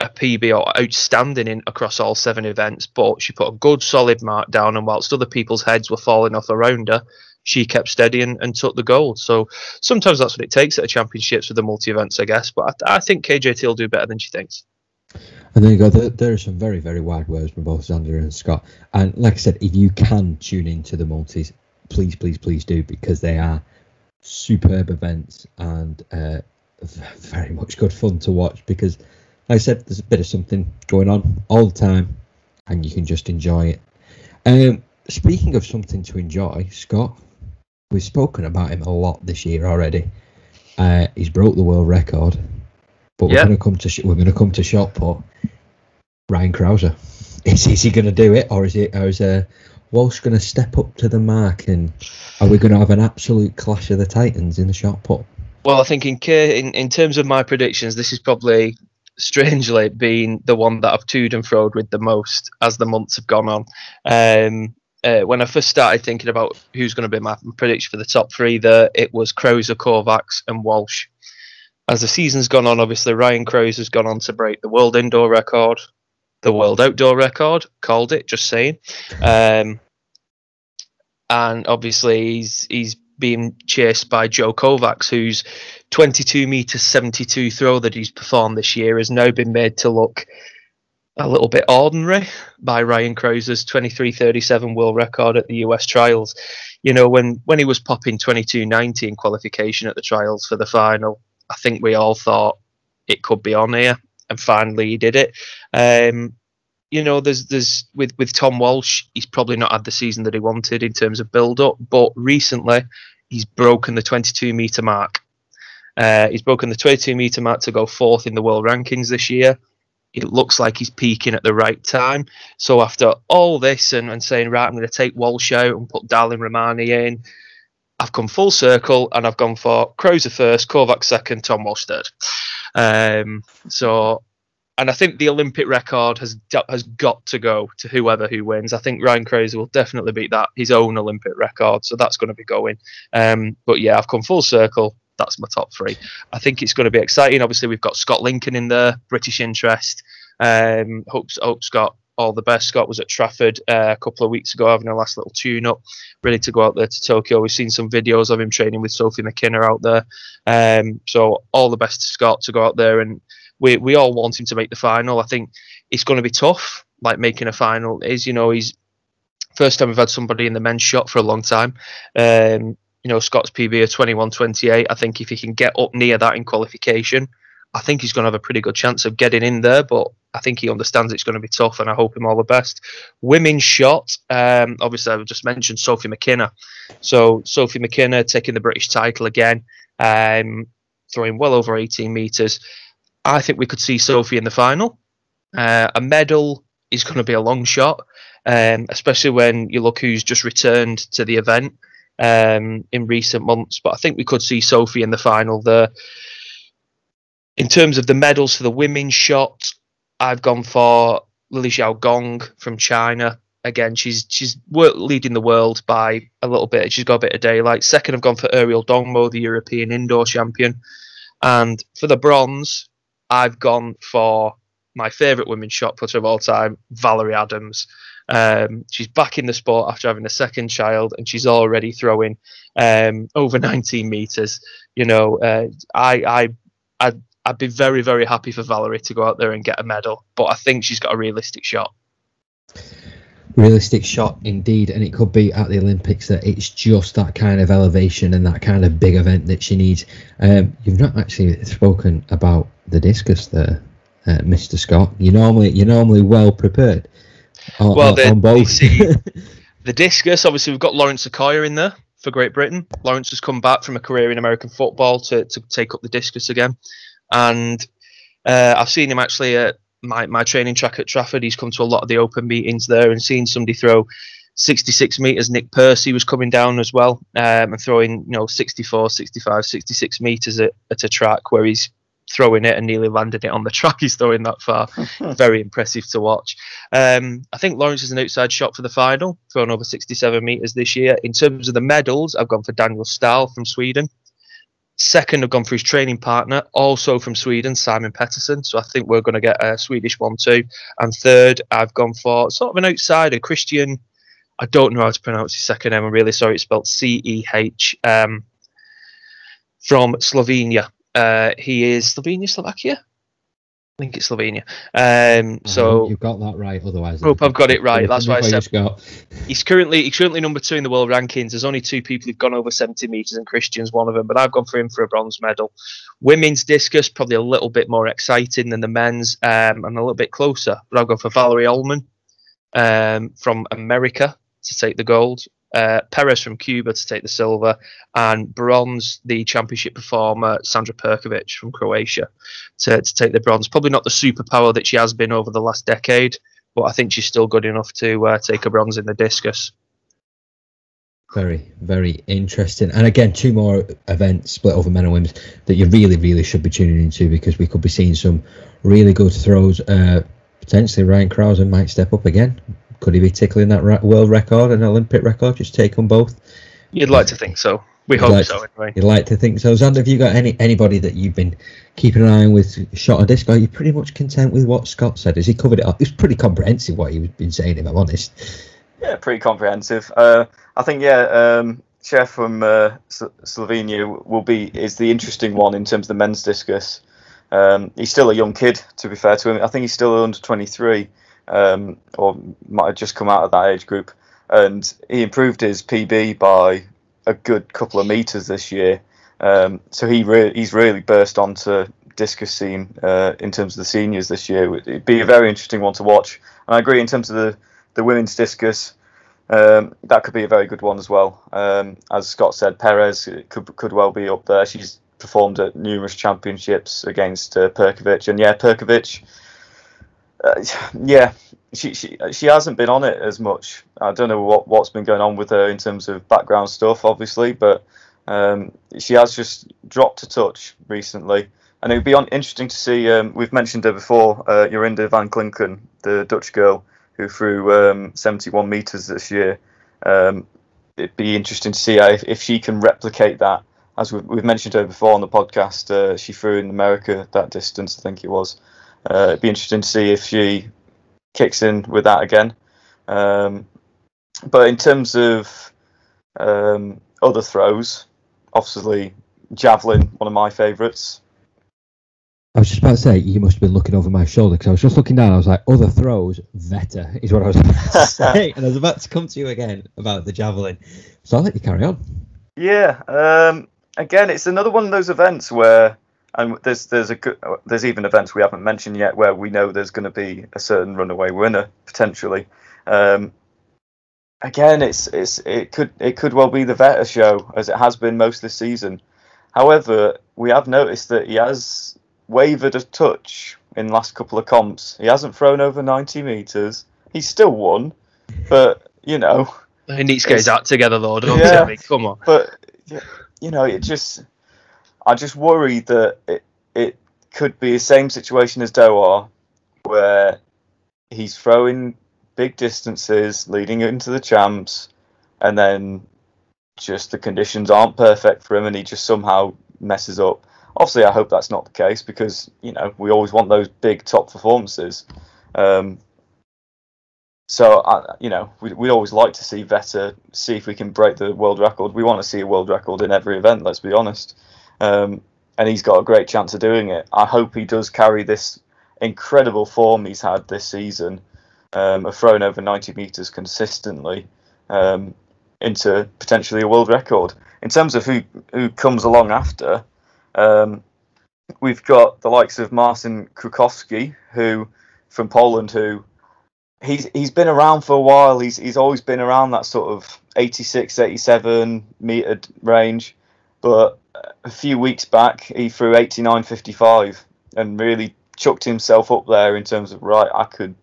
a PB or outstanding in across all seven events, but she put a good solid mark down. And whilst other people's heads were falling off around her, she kept steady and, and took the gold. So sometimes that's what it takes at the championships with the multi events, I guess. But I, I think KJT will do better than she thinks. And there you go. There, there are some very, very wide words from both Xander and Scott. And like I said, if you can tune into the multis, please, please, please do because they are superb events and uh, very much good fun to watch. Because, like I said, there's a bit of something going on all the time, and you can just enjoy it. Um, speaking of something to enjoy, Scott, we've spoken about him a lot this year already. Uh, he's broke the world record, but we're going to come to sh- we're going to come to shot put. Ryan Crouser, is, is he going to do it, or is it, or is uh, Walsh going to step up to the mark, and are we going to have an absolute clash of the titans in the shot put? Well, I think in, in in terms of my predictions, this is probably strangely been the one that I've toed and froed with the most as the months have gone on. Um, uh, when I first started thinking about who's going to be my prediction for the top three, there it was Crouser, Kovacs, and Walsh. As the season's gone on, obviously Ryan Crouser has gone on to break the world indoor record, the world outdoor record. Called it, just saying. Um, and obviously he's he's being chased by Joe Kovacs, whose 22 meter 72 throw that he's performed this year has now been made to look a little bit ordinary by Ryan Crouser's 23:37 world record at the US trials. You know, when when he was popping 22:90 in qualification at the trials for the final, I think we all thought it could be on here, and finally he did it. Um, you know, there's there's with with Tom Walsh, he's probably not had the season that he wanted in terms of build up, but recently he's broken the 22 meter mark. Uh, he's broken the 22 meter mark to go fourth in the world rankings this year. It looks like he's peaking at the right time. So after all this and, and saying, right, I'm going to take Walsh out and put Darlan Romani in, I've come full circle and I've gone for Crouser first, Kovac second, Tom Walsh third. Um, so, and I think the Olympic record has has got to go to whoever who wins. I think Ryan Crouser will definitely beat that his own Olympic record, so that's going to be going. Um, but yeah, I've come full circle. That's my top three. I think it's going to be exciting. Obviously, we've got Scott Lincoln in there, British interest. Um, hope hope Scott all the best. Scott was at Trafford uh, a couple of weeks ago having a last little tune up, ready to go out there to Tokyo. We've seen some videos of him training with Sophie McKenna out there. Um, so all the best to Scott to go out there and we we all want him to make the final. I think it's going to be tough, like making a final is. You know, he's first time we've had somebody in the men's shot for a long time. Um, you know, Scott's PB of 21-28. I think if he can get up near that in qualification, I think he's going to have a pretty good chance of getting in there. But I think he understands it's going to be tough, and I hope him all the best. Women's shot, um, obviously, I've just mentioned Sophie McKenna. So Sophie McKenna taking the British title again, um, throwing well over 18 metres. I think we could see Sophie in the final. Uh, a medal is going to be a long shot, um, especially when you look who's just returned to the event um, in recent months. But I think we could see Sophie in the final there. In terms of the medals for the women's shot, I've gone for Lili Xiao Gong from China. Again, she's she's leading the world by a little bit. She's got a bit of daylight. Second, I've gone for Auriol Dongmo, the European indoor champion. And for the bronze, I've gone for my favourite women's shot putter of all time, Valerie Adams. Um, she's back in the sport after having a second child, and she's already throwing um, over 19 meters. You know, uh, I, I, I'd, I'd be very, very happy for Valerie to go out there and get a medal, but I think she's got a realistic shot. Realistic shot indeed, and it could be at the Olympics that it's just that kind of elevation and that kind of big event that she needs. Um, you've not actually spoken about the discus there, uh, Mr. Scott. You normally you're normally well prepared. On, well, the, on both. See, the discus. Obviously, we've got Lawrence Okoye in there for Great Britain. Lawrence has come back from a career in American football to, to take up the discus again, and uh, I've seen him actually at my, my training track at Trafford. He's come to a lot of the open meetings there and seen somebody throw 66 meters. Nick Percy was coming down as well um, and throwing you know 64, 65, 66 meters at, at a track where he's throwing it and nearly landed it on the track. He's throwing that far. Very impressive to watch. Um, I think Lawrence is an outside shot for the final, thrown over 67 metres this year. In terms of the medals, I've gone for Daniel Stahl from Sweden. Second, I've gone for his training partner, also from Sweden, Simon Pettersson. So I think we're going to get a Swedish one too. And third, I've gone for sort of an outsider, Christian. I don't know how to pronounce his second name. I'm really sorry. It's spelled C E H um, from Slovenia. Uh, he is Slovenia, Slovakia. I think it's Slovenia. Um, so you've got that right. Otherwise, hope I've got it right. That's why I said he's currently he's currently number two in the world rankings. There's only two people who've gone over 70 meters, and Christian's one of them. But I've gone for him for a bronze medal. Women's discus probably a little bit more exciting than the men's, um, and a little bit closer. But I've gone for Valarie Allman um, from America to take the gold uh, Perez from Cuba to take the silver, and bronze, the championship performer Sandra Perkovic from Croatia to, to take the bronze. Probably not the superpower that she has been over the last decade, but I think she's still good enough to uh, take a bronze in the discus. Very, very interesting. And again, two more events split over men and women that you really, really should be tuning into because we could be seeing some really good throws. Uh, potentially, Ryan Crouser might step up again could he be tickling that world record and Olympic record? Just take them both. You'd like to think so. We hope like so. Anyway, you'd like to think so. Xander, have you got any anybody that you've been keeping an eye on with shot or disc? Are you pretty much content with what Scott said? Has he covered it up? It's pretty comprehensive what he's been saying. If I'm honest. Yeah, pretty comprehensive. Uh, I think yeah. Um, Chef from uh, Slovenia will be is the interesting one in terms of the men's discus. Um, he's still a young kid, to be fair to him. I think he's still under 23 um, or might have just come out of that age group. And he improved his PB by a good couple of meters this year. Um, so he re- he's really burst onto discus scene uh, in terms of the seniors this year. It'd be a very interesting one to watch. And I agree in terms of the, the women's discus. Um, that could be a very good one as well. Um, as Scott said, Perez could could well be up there. She's performed at numerous championships against uh, Perkovic, and yeah, Perkovic uh, yeah, she, she she hasn't been on it as much. I don't know what what's been going on with her in terms of background stuff, obviously, but um, she has just dropped a touch recently. And it would be on, interesting to see. Um, we've mentioned her before, uh, Jorinde van Klinken, the Dutch girl who threw um, 71 meters this year. Um, it'd be interesting to see if, if she can replicate that. As we've, we've mentioned her before on the podcast, uh, she threw in America that distance, I think it was. Uh, it'd be interesting to see if she kicks in with that again. Um, but in terms of um, other throws, obviously javelin, one of my favourites. I was just about to say you must have been looking over my shoulder because I was just looking down. I was like, other throws, Vetter is what I was about to say, and I was about to come to you again about the javelin. So I'll let you carry on. Yeah. Um, again, it's another one of those events where, and there's there's a good, there's even events we haven't mentioned yet where we know there's going to be a certain runaway winner potentially. Um, again, it's it's it could it could well be the Vetter show as it has been most this season. However, we have noticed that he has wavered a touch in the last couple of comps. He hasn't thrown over 90 meters. He's still won, but you know. He needs to get his act together. Don't Yeah. Come on. But you know, it just I just worry that it it could be the same situation as Doha, where he's throwing big distances leading into the champs, and then just the conditions aren't perfect for him, and he just somehow messes up. Obviously, I hope that's not the case because you know we always want those big top performances. Um, so I, you know, we we always like to see Vetter see if we can break the world record. We want to see a world record in every event. Let's be honest. Um, and he's got a great chance of doing it. I hope he does carry this incredible form he's had this season, um, of throwing over 90 meters consistently, um, into potentially a world record. In terms of who who comes along after, um, we've got the likes of Marcin Krukowski, who from Poland, who he's he's been around for a while. He's he's always been around that sort of 86, 87 meter range, but a few weeks back he threw 89.55 and really chucked himself up there in terms of right. I could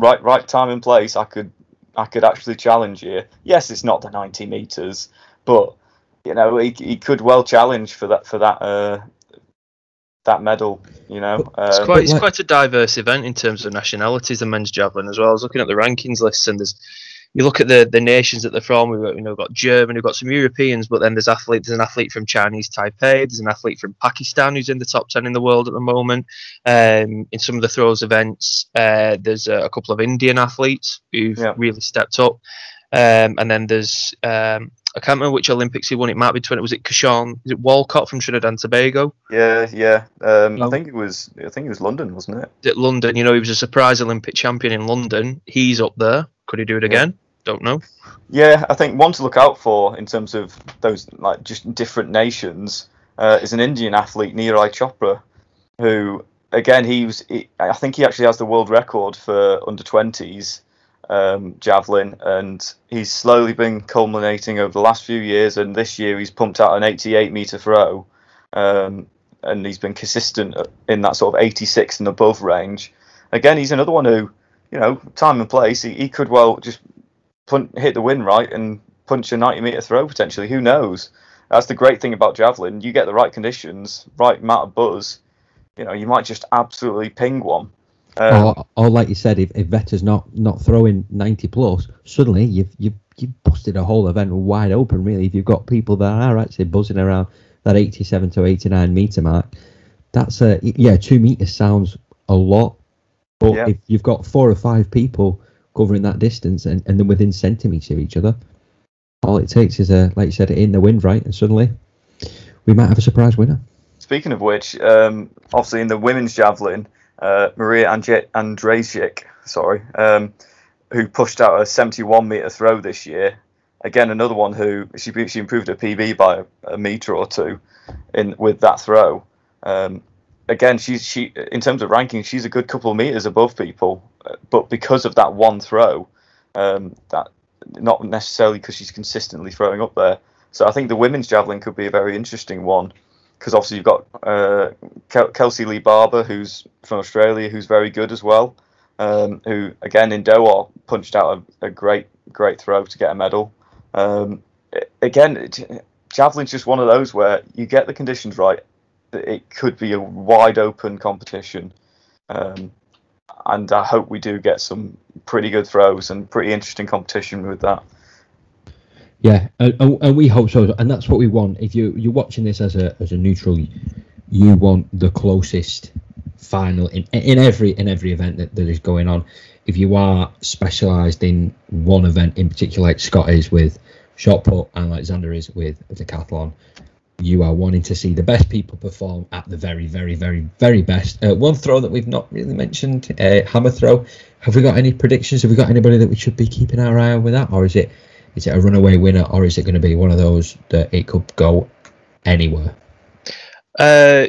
right right time and place. I could I could actually challenge here. Yes, it's not the 90 meters, but you know he, he could well challenge for that for that uh, that medal. You know, It's Um, quite, it's like- quite a diverse event in terms of nationalities, the men's javelin as well. I was looking at the rankings lists, and there's you look at the, the nations that they're from. We've got you know got Germany, we've got some Europeans, but then there's athlete. There's an athlete from Chinese Taipei. There's an athlete from Pakistan who's in the top ten in the world at the moment. Um, in some of the throws events, uh, there's a, a couple of Indian athletes who've Yeah. really stepped up. Um, and then there's um, I can't remember which Olympics he won. It might be twenty. Was it Keshorn? Is it Walcott from Trinidad and Tobago? Yeah, yeah. Um, I think it was. I think it was London, wasn't it? at London. You know, he was a surprise Olympic champion in London. He's up there. Could he do it again? Don't know. Yeah, I think one to look out for in terms of those like just different nations uh, is an Indian athlete, Neeraj Chopra, who again he was. He, I think he actually has the world record for under twenties um, javelin, and he's slowly been culminating over the last few years. And this year he's pumped out an 88 meter throw, um, and he's been consistent in that sort of 86 and above range. Again, he's another one who, you know, time and place, he, he could well just hit the win right and punch a 90 meter throw potentially. Who knows? That's the great thing about javelin. You get the right conditions, right amount of buzz. You know, you might just absolutely ping one. Um, or, or like you said, if, if Vetter's not not throwing 90 plus, suddenly you've you've you've busted a whole event wide open. Really, if you've got people that are actually buzzing around that 87 to 89 meter mark, that's a yeah. Two meters sounds a lot, but Yeah. if you've got four or five people covering that distance and, and then within centimeters of each other, all it takes is a like you said, in the wind right, and suddenly we might have a surprise winner. Speaking of which, um, obviously in the women's javelin, uh, Maria Anje- Andrejczyk, sorry, um, who pushed out a 71 meter throw this year. Again, another one who she she improved her PB by a, a meter or two in with that throw. Um, again, she's she in terms of ranking, she's a good couple of meters above people, uh, but because of that one throw, um, that not necessarily because she's consistently throwing up there. So I think the women's javelin could be a very interesting one because obviously you've got uh, Kel- Kelsey Lee Barber, who's from Australia, who's very good as well. Um, who again in Doha punched out a, a great, great throw to get a medal. Um, again, javelin's just one of those where you get the conditions right, it could be a wide open competition. Um, and I hope we do get some pretty good throws and pretty interesting competition with that. Yeah, and, and we hope so, and that's what we want. If you you're watching this as a as a neutral, you want the closest final in in every in every event that, that is going on. If you are specialised in one event in particular, like Scott is with shot put and like Xander is with decathlon, you are wanting to see the best people perform at the very, very, very, very best. Uh, one throw that we've not really mentioned, uh, hammer throw. Have we got any predictions? Have we got anybody that we should be keeping our eye on with that, or is it is it a runaway winner, or is it going to be one of those that it could go anywhere? Uh,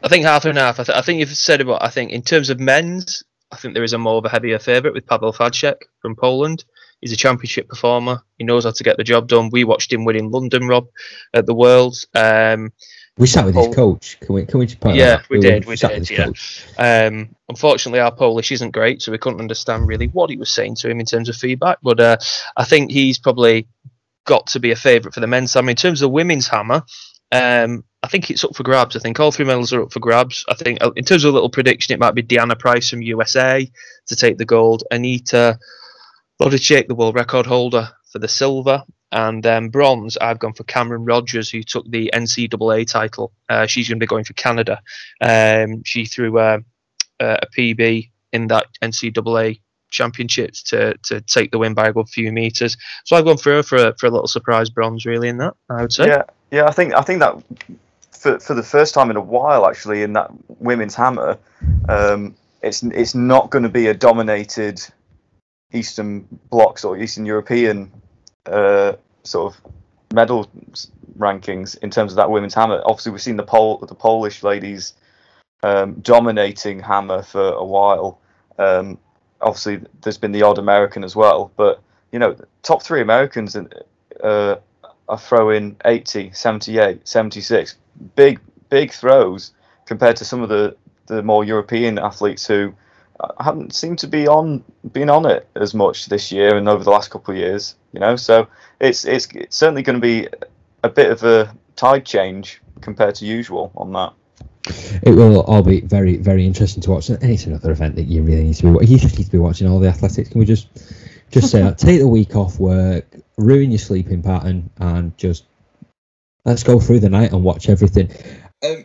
I think half and half. I, th- I think you've said about. I think in terms of men's, I think there is a more of a heavier favourite with Pavel Fajdek from Poland. He's a championship performer. He knows how to get the job done. We watched him win in London, Rob, at the Worlds. Um, we sat with his coach. Can we? Can we just point Yeah, we, we did. We did. Yeah. Um, unfortunately, our Polish isn't great, so we couldn't understand really what he was saying to him in terms of feedback. But uh, I think he's probably got to be a favourite for the men's hammer. In terms of the women's hammer, um, I think it's up for grabs. I think all three medals are up for grabs. I think uh, in terms of a little prediction, it might be Deanna Price from USA to take the gold. Anita Wlodarczyk, the world record holder, for the silver. And then bronze, I've gone for Camryn Rogers, who took the NCAA title. Uh, she's going to be going for Canada. Um, she threw uh, a PB in that NCAA championships to to take the win by a good few meters. So I've gone for her for a, for a little surprise bronze, really, in that. I would say. Yeah, yeah. I think I think that for for the first time in a while, actually, in that women's hammer, um, it's it's not going to be a dominated Eastern blocks or Eastern European uh, sort of medal rankings in terms of that women's hammer. Obviously, we've seen the Pol the Polish ladies um, dominating hammer for a while. Um, obviously, there's been the odd American as well, but you know, top three Americans uh, are throwing 80, 78, 76, big big throws compared to some of the the more European athletes who haven't seemed to be on been on it as much this year and over the last couple of years. You know, so it's it's, it's certainly going to be a bit of a tide change compared to usual on that. It will all be very very interesting to watch, and it's another event that you really need to be. Watching. You need to be watching all the athletics. Can we just just say that? Take the week off work, ruin your sleeping pattern, and just let's go through the night and watch everything. Um,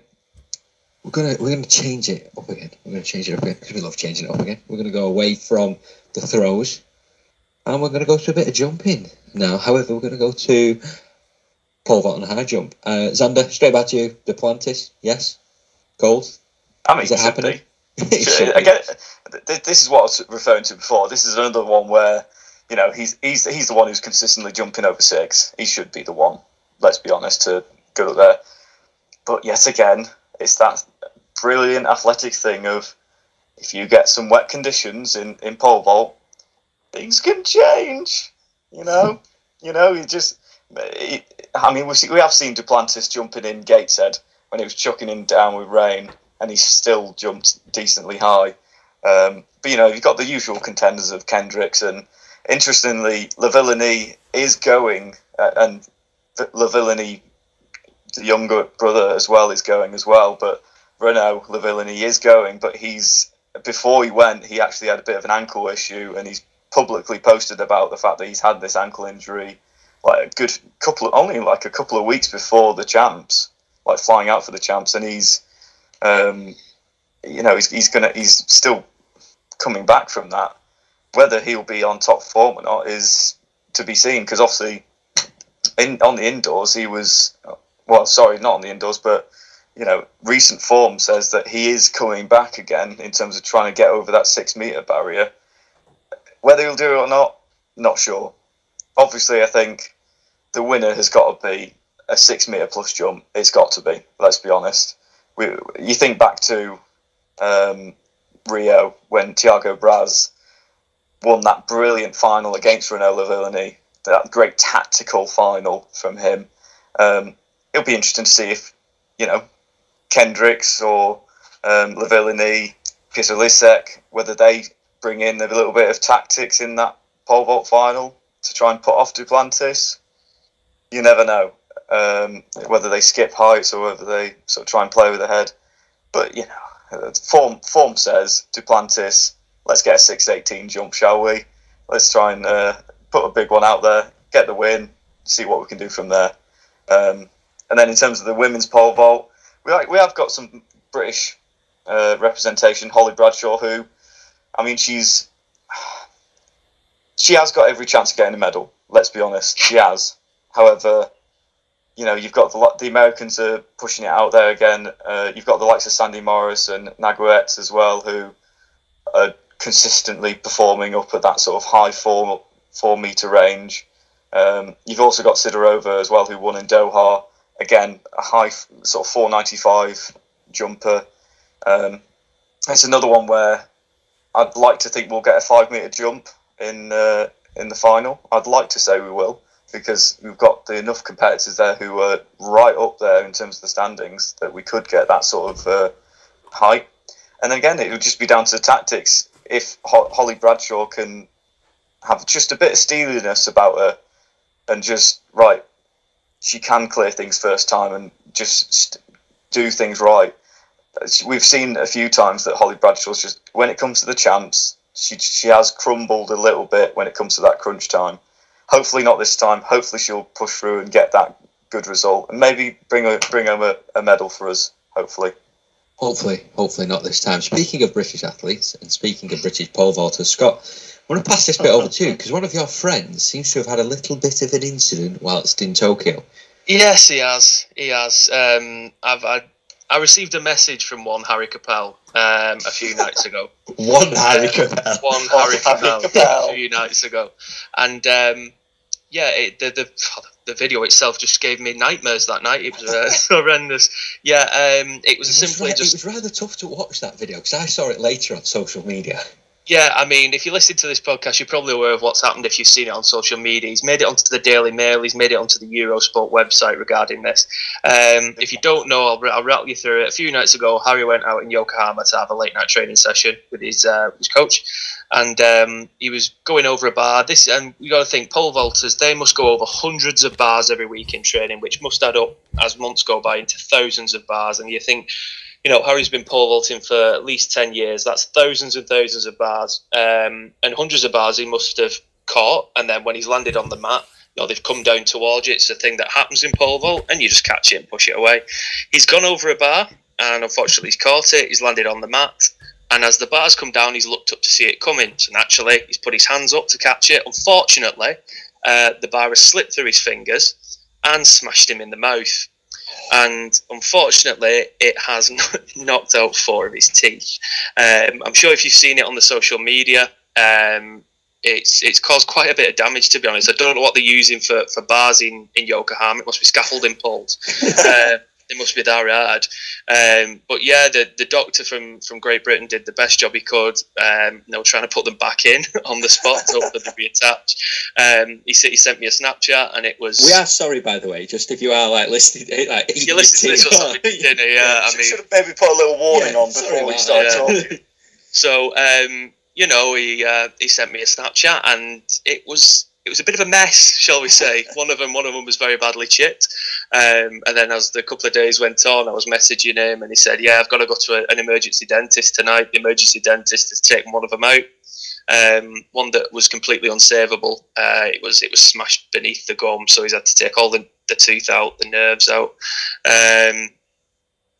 we're gonna we're gonna change it up again. We're gonna change it up again because we love changing it up again. We're gonna go away from the throws, and we're gonna go to a bit of jumping now. However, we're gonna go to pole vault and high jump. Uh, Xander, straight back to you. Duplantis, yes, gold. I mean, is it happening? Again, this is what I was referring to before. This is another one where you know he's he's he's the one who's consistently jumping over six. He should be the one. Let's be honest to go up there. But yet again, it's that brilliant athletic thing of if you get some wet conditions in, in pole vault, things can change. You know, you know, you just. It, I mean, we see, we have seen Duplantis jumping in Gateshead when he was chucking in down with rain, and he still jumped decently high. Um, but you know, you've got the usual contenders of Kendricks, and interestingly, Lavillenie is going, uh, and Lavillenie the younger brother as well is going as well. But Renaud Lavillenie is going, but he's before he went, he actually had a bit of an ankle issue, and he's publicly posted about the fact that he's had this ankle injury like a good couple only like a couple of weeks before the champs, like flying out for the champs, and he's um, you know he's, he's gonna he's still coming back from that. Whether he'll be on top form or not is to be seen because obviously in on the indoors he was well, sorry, not on the indoors, but you know, recent form says that he is coming back again in terms of trying to get over that six meter barrier. Whether he'll do it or not, not sure. Obviously, I think the winner has got to be a six meter plus jump. It's got to be. Let's be honest. We, you think back to um, Rio when Thiago Braz won that brilliant final against Renaud Lavillenie, that great tactical final from him. Um, it'll be interesting to see if you know Kendricks or um, Lavillenie, Pietr whether they bring in a little bit of tactics in that pole vault final to try and put off Duplantis. You never know um, whether they skip heights or whether they sort of try and play with the head. But you know, form form says Duplantis. Let's get a six eighteen jump, shall we? Let's try and uh, put a big one out there, get the win, see what we can do from there. Um, and then in terms of the women's pole vault, we we have got some British uh, representation, Holly Bradshaw, who, I mean, she's she has got every chance of getting a medal. Let's be honest, she has. However, you know, you've got the, the Americans are pushing it out there again. Uh, you've got the likes of Sandi Morris and Nageotte as well, who are consistently performing up at that sort of high four four meter range. Um, you've also got Sidorova as well, who won in Doha. Again, a high sort of 495 jumper. Um, it's another one where I'd like to think we'll get a five meter jump in uh, in the final. I'd like to say we will because we've got the enough competitors there who are right up there in terms of the standings that we could get that sort of uh, height. And then again, it would just be down to the tactics. If Ho- Holly Bradshaw can have just a bit of steeliness about her and just right, she can clear things first time and just do things right. We've seen a few times that Holly Bradshaw's just when it comes to the champs, she she has crumbled a little bit when it comes to that crunch time. Hopefully not this time. Hopefully she'll push through and get that good result and maybe bring a, bring home a, a medal for us. Hopefully. Hopefully, hopefully not this time. Speaking of British athletes and speaking of British pole vaulters, Scott, I want to pass this bit over to you because one of your friends seems to have had a little bit of an incident whilst in Tokyo. Yes, he has. He has. Um, I've, I, I received a message from one Harry Coppell um, a few nights ago. One Harry Coppell. One Harry Coppell a few nights ago, and um, yeah, it, the, the the video itself just gave me nightmares that night. It was uh, horrendous. Yeah, um, it was It was, simply ra- just it was rather tough to watch that video because I saw it later on social media. Yeah, I mean, if you listen to this podcast, you're probably aware of what's happened if you've seen it on social media. He's made it onto the Daily Mail, he's made it onto the Eurosport website regarding this. Um, if you don't know, I'll, I'll rattle you through it. A few nights ago, Harry went out in Yokohama to have a late night training session with his uh, his coach, and um, he was going over a bar. This and you got to think, pole vaulters they must go over hundreds of bars every week in training, which must add up as months go by into thousands of bars. And you think you know, Harry's been pole vaulting for at least 10 years. That's thousands and thousands of bars um, and hundreds of bars he must have caught. And then when he's landed on the mat, you know, they've come down towards you. It's a thing that happens in pole vault and you just catch it and push it away. He's gone over a bar and unfortunately he's caught it. He's landed on the mat. And as the bars come down, he's looked up to see it coming. So naturally, he's put his hands up to catch it. Unfortunately, uh, the bar has slipped through his fingers and smashed him in the mouth and unfortunately, it has knocked out four of his teeth. Um, I'm sure if you've seen it on the social media, um, it's it's caused quite a bit of damage. To be honest, I don't know what they're using for, for bars in, in Yokohama. It must be scaffolding poles. uh, it must be that hard. Um, but yeah, the, the doctor from, from Great Britain did the best job he could. Um, you know, trying to put them back in on the spot to hope that they'd reattach. Um, he, said- he sent me a Snapchat, and it was. We are sorry, by the way, just if you are like listening, like If you listen to this or something, you know, yeah, I mean, should have maybe put a little warning Yeah, on before we start that. talking. So um, you know, he uh, he sent me a Snapchat, and it was it was a bit of a mess, shall we say? one of them, one of them was very badly chipped. Um, and then as the couple of days went on, I was messaging him, and he said, "Yeah, I've got to go to a, an emergency dentist tonight. The emergency dentist has taken one of them out." Um, one that was completely unsavable. Uh, it was it was smashed beneath the gum, so he's had to take all the, the tooth out, the nerves out. Um,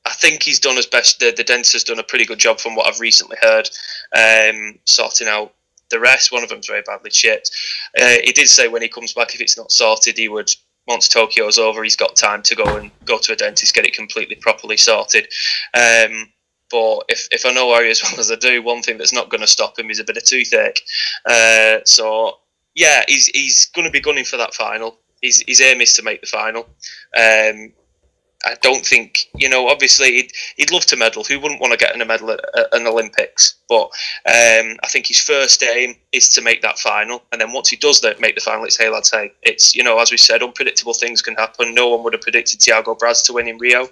I think he's done as best. The, the dentist has done a pretty good job from what I've recently heard, um, sorting out the rest. One of them's very badly chipped. Uh, he did say when he comes back, if it's not sorted, he would. Once Tokyo's over, he's got time to go and go to a dentist, get it completely properly sorted. Um, but if, if I know Harry as well as I do, one thing that's not going to stop him is a bit of toothache. Uh, so yeah, he's he's going to be gunning for that final. His, his aim is to make the final. Um, I don't think you know. Obviously, he'd, he'd love to medal. Who wouldn't want to get in a medal at, at an Olympics? But um, I think his first aim is to make that final, and then once he does that, make the final, it's hey lads, hey. It's you know, as we said, unpredictable things can happen. No one would have predicted Thiago Braz to win in Rio.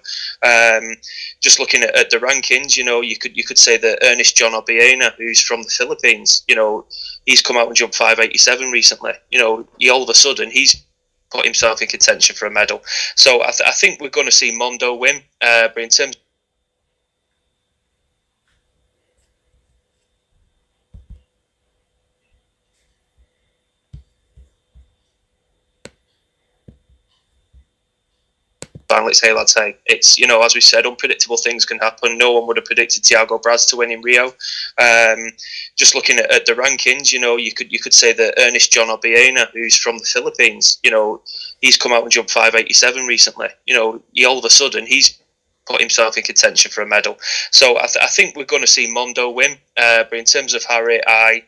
Um, just looking at, at the rankings, you know, you could you could say that Ernest John Obiena, who's from the Philippines, you know, he's come out and jumped 587 recently. You know, he all of a sudden he's put himself in contention for a medal. So I, th- I think we're going to see Mondo win. Uh, but in terms lads, hey. It's you know, as we said, unpredictable things can happen. No one would have predicted Thiago Braz to win in Rio. Um, just looking at, at, the rankings, you know, you could you could say that Ernest John Obiena, who's from the Philippines, you know, he's come out and jumped 587 recently. You know, he, all of a sudden he's put himself in contention for a medal. So I, th- I think we're going to see Mondo win. Uh, but in terms of Harry, I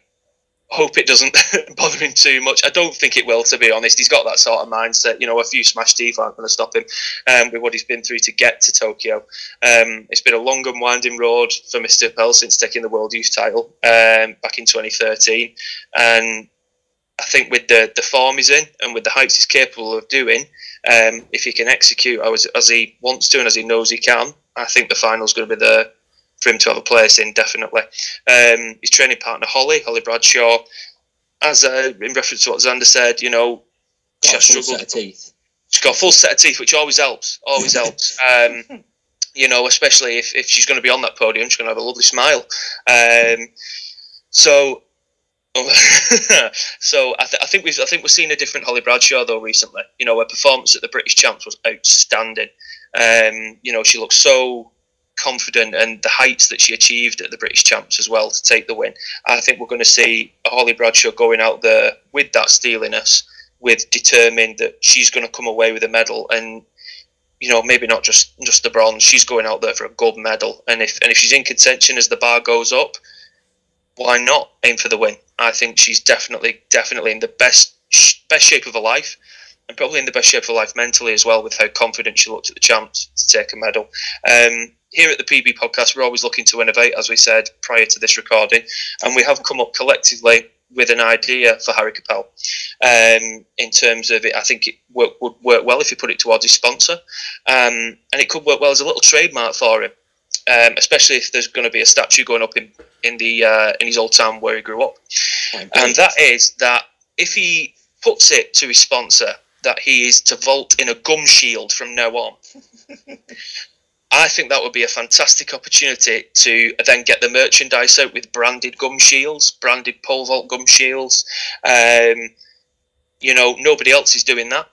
hope it doesn't bother him too much. I don't think it will, to be honest. He's got that sort of mindset. You know, a few smash teeth aren't going to stop him um, with what he's been through to get to Tokyo. Um, it's been a long and winding road for Mr. Pell since taking the World Youth title um, back in 2013. And I think with the, the form he's in and with the heights he's capable of doing, um, if he can execute as, as he wants to and as he knows he can, I think the final's going to be there for him to have a place in, definitely. Um, his training partner, Holly, Holly Bradshaw, as uh, in reference to what Xander said, you know, got she has struggled. She's got a full set of teeth, which always helps. Always helps. Um, you know, especially if, if she's going to be on that podium, she's going to have a lovely smile. Um, so, so I, th- I, think we've I think we've seen a different Holly Bradshaw though recently. You know, her performance at the British Champs was outstanding. Um, you know, she looks so confident and the heights that she achieved at the British Champs as well to take the win. I think we're going to see Holly Bradshaw going out there with that steeliness, with determined that she's going to come away with a medal and you know maybe not just just the bronze. She's going out there for a gold medal, and if and if she's in contention as the bar goes up, why not aim for the win? I think she's definitely definitely in the best best shape of her life and probably in the best shape of her life mentally as well, with how confident she looked at the champs to take a medal. Um, here at the PB podcast, we're always looking to innovate, as we said prior to this recording, and we have come up collectively with an idea for Harry Coppell. Um, in terms of it, I think it work, would work well if you put it towards his sponsor, um, and it could work well as a little trademark for him, um, especially if there's going to be a statue going up in in the uh, in his old town where he grew up, and that is that if he puts it to his sponsor that he is to vault in a gum shield from now on. I think that would be a fantastic opportunity to then get the merchandise out with branded gum shields, branded pole vault gum shields. Um, you know, nobody else is doing that.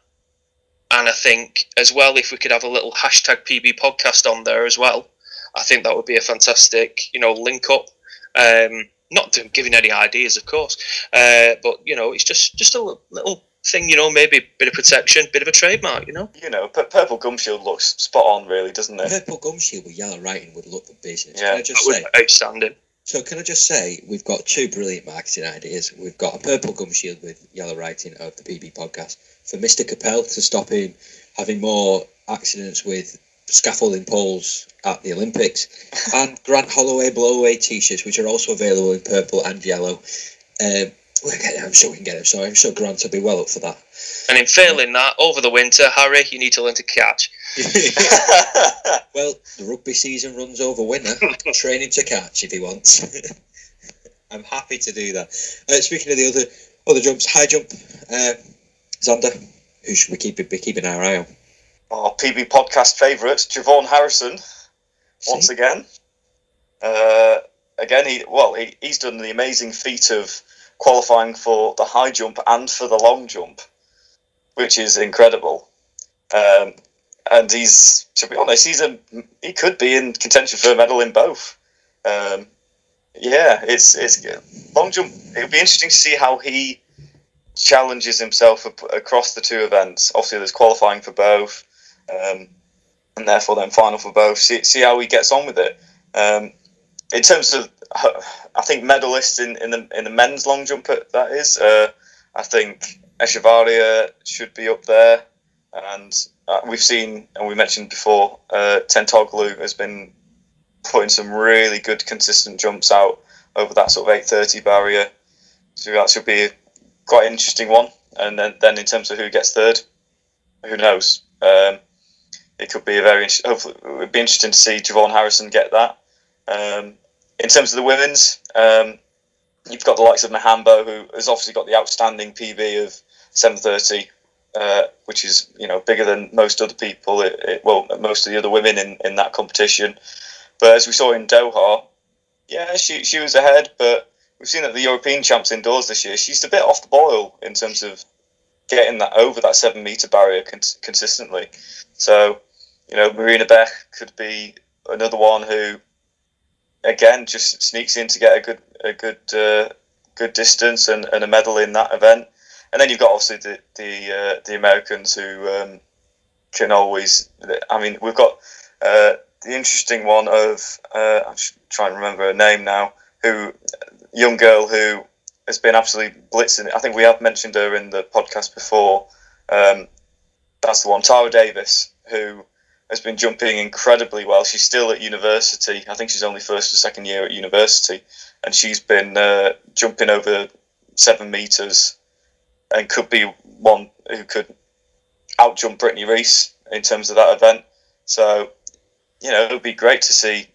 And I think as well, if we could have a little hashtag PB podcast on there as well, I think that would be a fantastic, you know, link up. Um, not giving any ideas, of course, uh, but you know, it's just just a little thing, you know, maybe a bit of protection, bit of a trademark, you know. You know, but purple gum shield looks spot on, really, doesn't it? Purple gum shield with yellow writing would look the business. Yeah, can I just that say, outstanding. So can I just say we've got two brilliant marketing ideas. We've got a purple gum shield with yellow writing of the PB podcast for Mr. Coppell to stop him having more accidents with scaffolding poles at the Olympics, and Grant Holloway blowaway t-shirts, which are also available in purple and yellow. Um, I'm sure we can get him. So I'm sure Grant will be well up for that. And in failing that, over the winter, Harry, you need to learn to catch. well, the rugby season runs over winter. Train him to catch if he wants. I'm happy to do that. Uh, speaking of the other other jumps, high jump, uh, Xander, who should we keep be keeping our eye on? Our PB podcast favourite, JuVaughn Harrison, once See? again. Uh, again, he well, he, he's done the amazing feat of qualifying for the high jump and for the long jump, which is incredible. Um, and he's, to be honest, he's a he could be in contention for a medal in both. Um, yeah, it's it's long jump. It'll be interesting to see how he challenges himself across the two events. Obviously, there's qualifying for both, um, and therefore then final for both. See see how he gets on with it. Um, in terms of, I think medalists in, in the in the men's long jump that is. Uh, I think Echevarria should be up there, and uh, we've seen and we mentioned before. Uh, Tentoglou has been putting some really good consistent jumps out over that sort of eight thirty barrier. So that should be a quite interesting one. And then, then in terms of who gets third, who knows? Um, it could be a very hopefully it would be interesting to see JuVaughn Harrison get that. Um, in terms of the women's, um, you've got the likes of Mihambo, who has obviously got the outstanding PB of 730, uh, which is you know bigger than most other people. It, it, well, most of the other women in, in that competition. But as we saw in Doha, yeah, she she was ahead. But we've seen that the European champs indoors this year, she's a bit off the boil in terms of getting that over that seven meter barrier cons- consistently. So you know, Marina Beck could be another one who, again, just sneaks in to get a good a good uh, good distance and, and a medal in that event. And then you've got obviously the the uh, the Americans who um, can always. I mean, we've got uh, the interesting one of uh, I'm trying to remember her name now. Who young girl who has been absolutely blitzing. I think we have mentioned her in the podcast before. Um, that's the one, Tara Davis, who has been jumping incredibly well. She's still at university. I think she's only first or second year at university, and she's been uh, jumping over seven meters, and could be one who could outjump Brittney Reese in terms of that event. So, you know, it would be great to see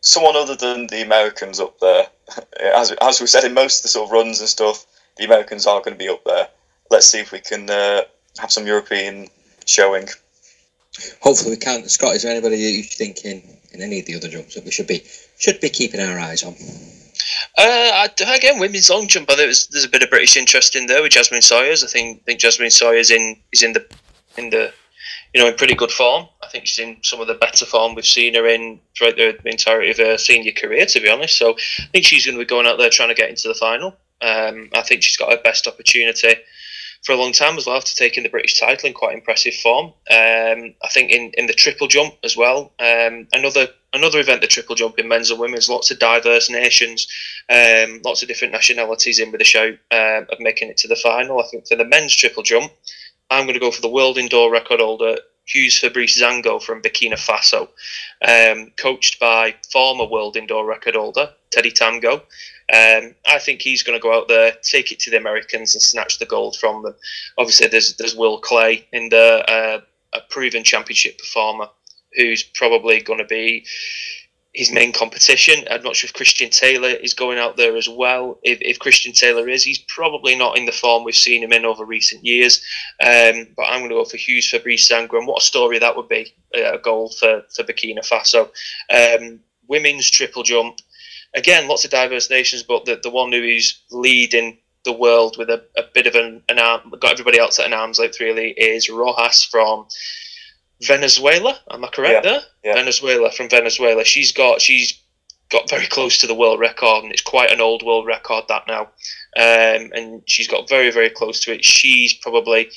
someone other than the Americans up there. As, as we said in most of the sort of runs and stuff, the Americans are going to be up there. Let's see if we can uh, have some European showing. Hopefully we can. Scott, is there anybody you think in, in any of the other jumps that we should be should be keeping our eyes on? Uh, again, women's long jump. I think there's, there's a bit of British interest in there with Jazmin Sawyers. I think think Jazmin Sawyers in is in the in the you know in pretty good form. I think she's in some of the better form we've seen her in throughout the entirety of her senior career. To be honest, so I think she's going to be going out there trying to get into the final. Um, I think she's got her best opportunity for a long time as well after taking the British title in quite impressive form. Um, I think in, in the triple jump as well, um, another another event, the triple jump in men's and women's, lots of diverse nations, um, lots of different nationalities in with a shout um, of making it to the final. I think for the men's triple jump, I'm going to go for the world indoor record holder Hugues Fabrice Zango from Burkina Faso, um, coached by former world indoor record holder Teddy Tamgo. Um, I think he's going to go out there, take it to the Americans, and snatch the gold from them. Obviously, there's there's Will Claye in the uh, a proven championship performer who's probably going to be his main competition. I'm not sure if Christian Taylor is going out there as well. If, if Christian Taylor is, he's probably not in the form we've seen him in over recent years. Um, but I'm going to go for Hugues Fabrice Zango. What a story that would be uh, a goal for, for Burkina Faso. Um, women's triple jump again, lots of diverse nations, but the, the one who is leading the world with a, a bit of an, an arm, got everybody else at an arm's length really, is Rojas from Venezuela. Am I correct Yeah, there? yeah. Venezuela from Venezuela. She's got she's got very close to the world record, and it's quite an old world record that now. Um, and she's got very very close to it. She's probably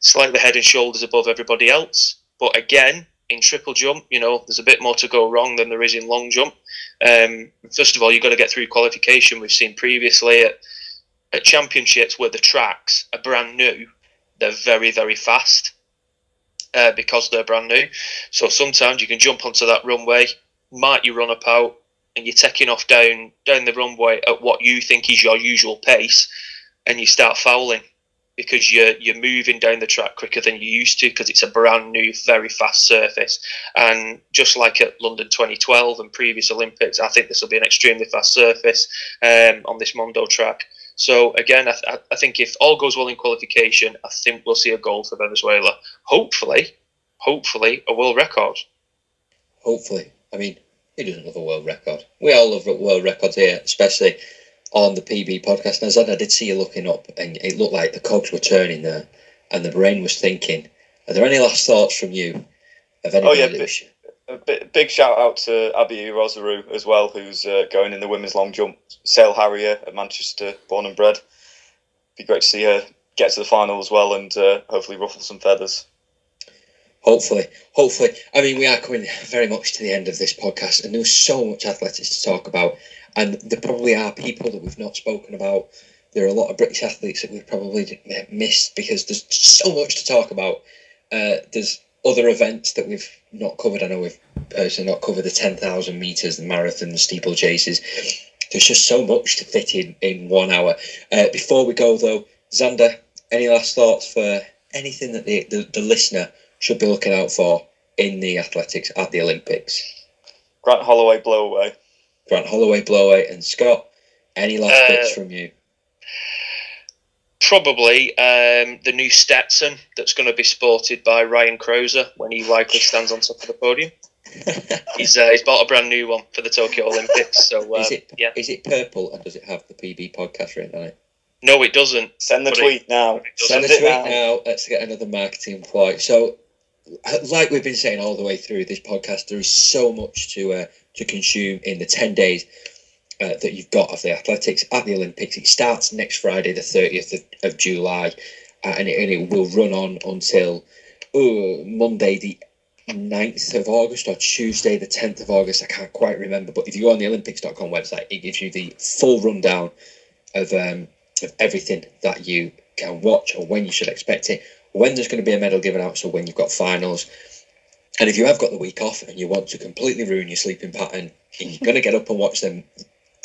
slightly head and shoulders above everybody else. But again, in triple jump, you know, there's a bit more to go wrong than there is in long jump. Um, first of all, you've got to get through qualification. We've seen previously at, at championships where the tracks are brand new, they're very, very fast uh, because they're brand new. So sometimes you can jump onto that runway, might you run up out, and you're taking off down down the runway at what you think is your usual pace, and you start fouling because you're you're moving down the track quicker than you used to because it's a brand new, very fast surface. And just like at London 2012 and previous Olympics, I think this will be an extremely fast surface um, on this Mondo track. So again, I, th- I think if all goes well in qualification, I think we'll see a goal for Venezuela. Hopefully, hopefully a world record. Hopefully. I mean, who doesn't love a world record? We all love world records here, especially on the PB podcast. And Zed, I did see you looking up, and it looked like the cogs were turning there, and the brain was thinking. Are there any last thoughts from you of Oh, yeah, that but- we should- A big, big shout out to Abby Irozuru as well, who's uh, going in the women's long jump. Sale Harrier at Manchester, born and bred. Be great to see her get to the final as well and uh, hopefully ruffle some feathers. Hopefully, hopefully. I mean, we are coming very much to the end of this podcast, and there's so much athletics to talk about, and there probably are people that we've not spoken about. There are a lot of British athletes that we've probably missed because there's so much to talk about. Uh, there's other events that we've not covered. I know we've personally not covered the 10,000 metres, the marathon, the steeplechases. There's just so much to fit in in one hour. Uh, before we go, though, Xander, any last thoughts for anything that the, the, the listener should be looking out for in the athletics at the Olympics? Grant Holloway blow away. Grant Holloway, Blowaway, and Scott, any last Uh, bits from you? Probably um, the new Stetson that's going to be sported by Ryan Crouser when he likely stands on top of the podium. He's uh, he's bought a brand new one for the Tokyo Olympics. So um, is it yeah, is it purple and does it have the PB podcast written on it? no, it doesn't. Send the But it- tweet now. Send a Send it tweet now. now. Let's get another marketing ploy. So, like we've been saying all the way through this podcast, there is so much to uh, to consume in the ten days uh, that you've got of the athletics at the Olympics. It starts next Friday, the thirtieth of, of, July, uh, and, it, and it will run on until uh, Monday, the 9th of August or Tuesday, the 10th of August. I can't quite remember, but if you go on the Olympics.com website, it gives you the full rundown of um, of everything that you can watch or when you should expect it, when there's going to be a medal given out, so when you've got finals. And if you have got the week off and you want to completely ruin your sleeping pattern, and you're going to get up and watch them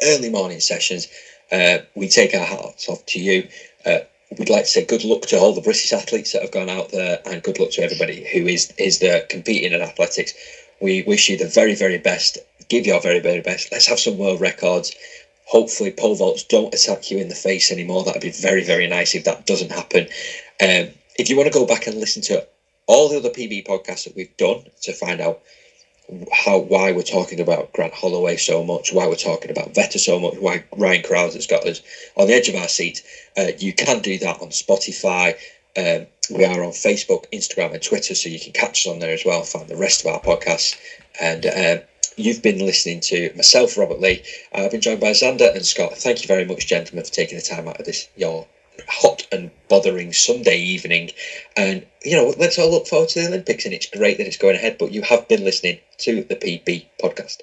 early morning sessions, uh, we take our hats off to you. Uh, we'd like to say good luck to all the British athletes that have gone out there, and good luck to everybody who is is there competing in athletics. We wish you the very very best. Give your very very best. Let's have some world records hopefully pole vaults don't attack you in the face anymore. That'd be very, very nice if that doesn't happen. Um, if you want to go back and listen to all the other PB podcasts that we've done to find out how why we're talking about Grant Holloway so much, why we're talking about Vetter so much, why Ryan Crouser has got us on the edge of our seat, uh, you can do that on Spotify. Um, we are on Facebook, Instagram, and Twitter, so you can catch us on there as well. Find the rest of our podcasts and. Um, You've been listening to myself, Robert Lee. I've been joined by Xander and Scott. Thank you very much, gentlemen, for taking the time out of this your hot and bothering Sunday evening. And you know, let's all look forward to the Olympics. And it's great that it's going ahead. But you have been listening to the PB podcast.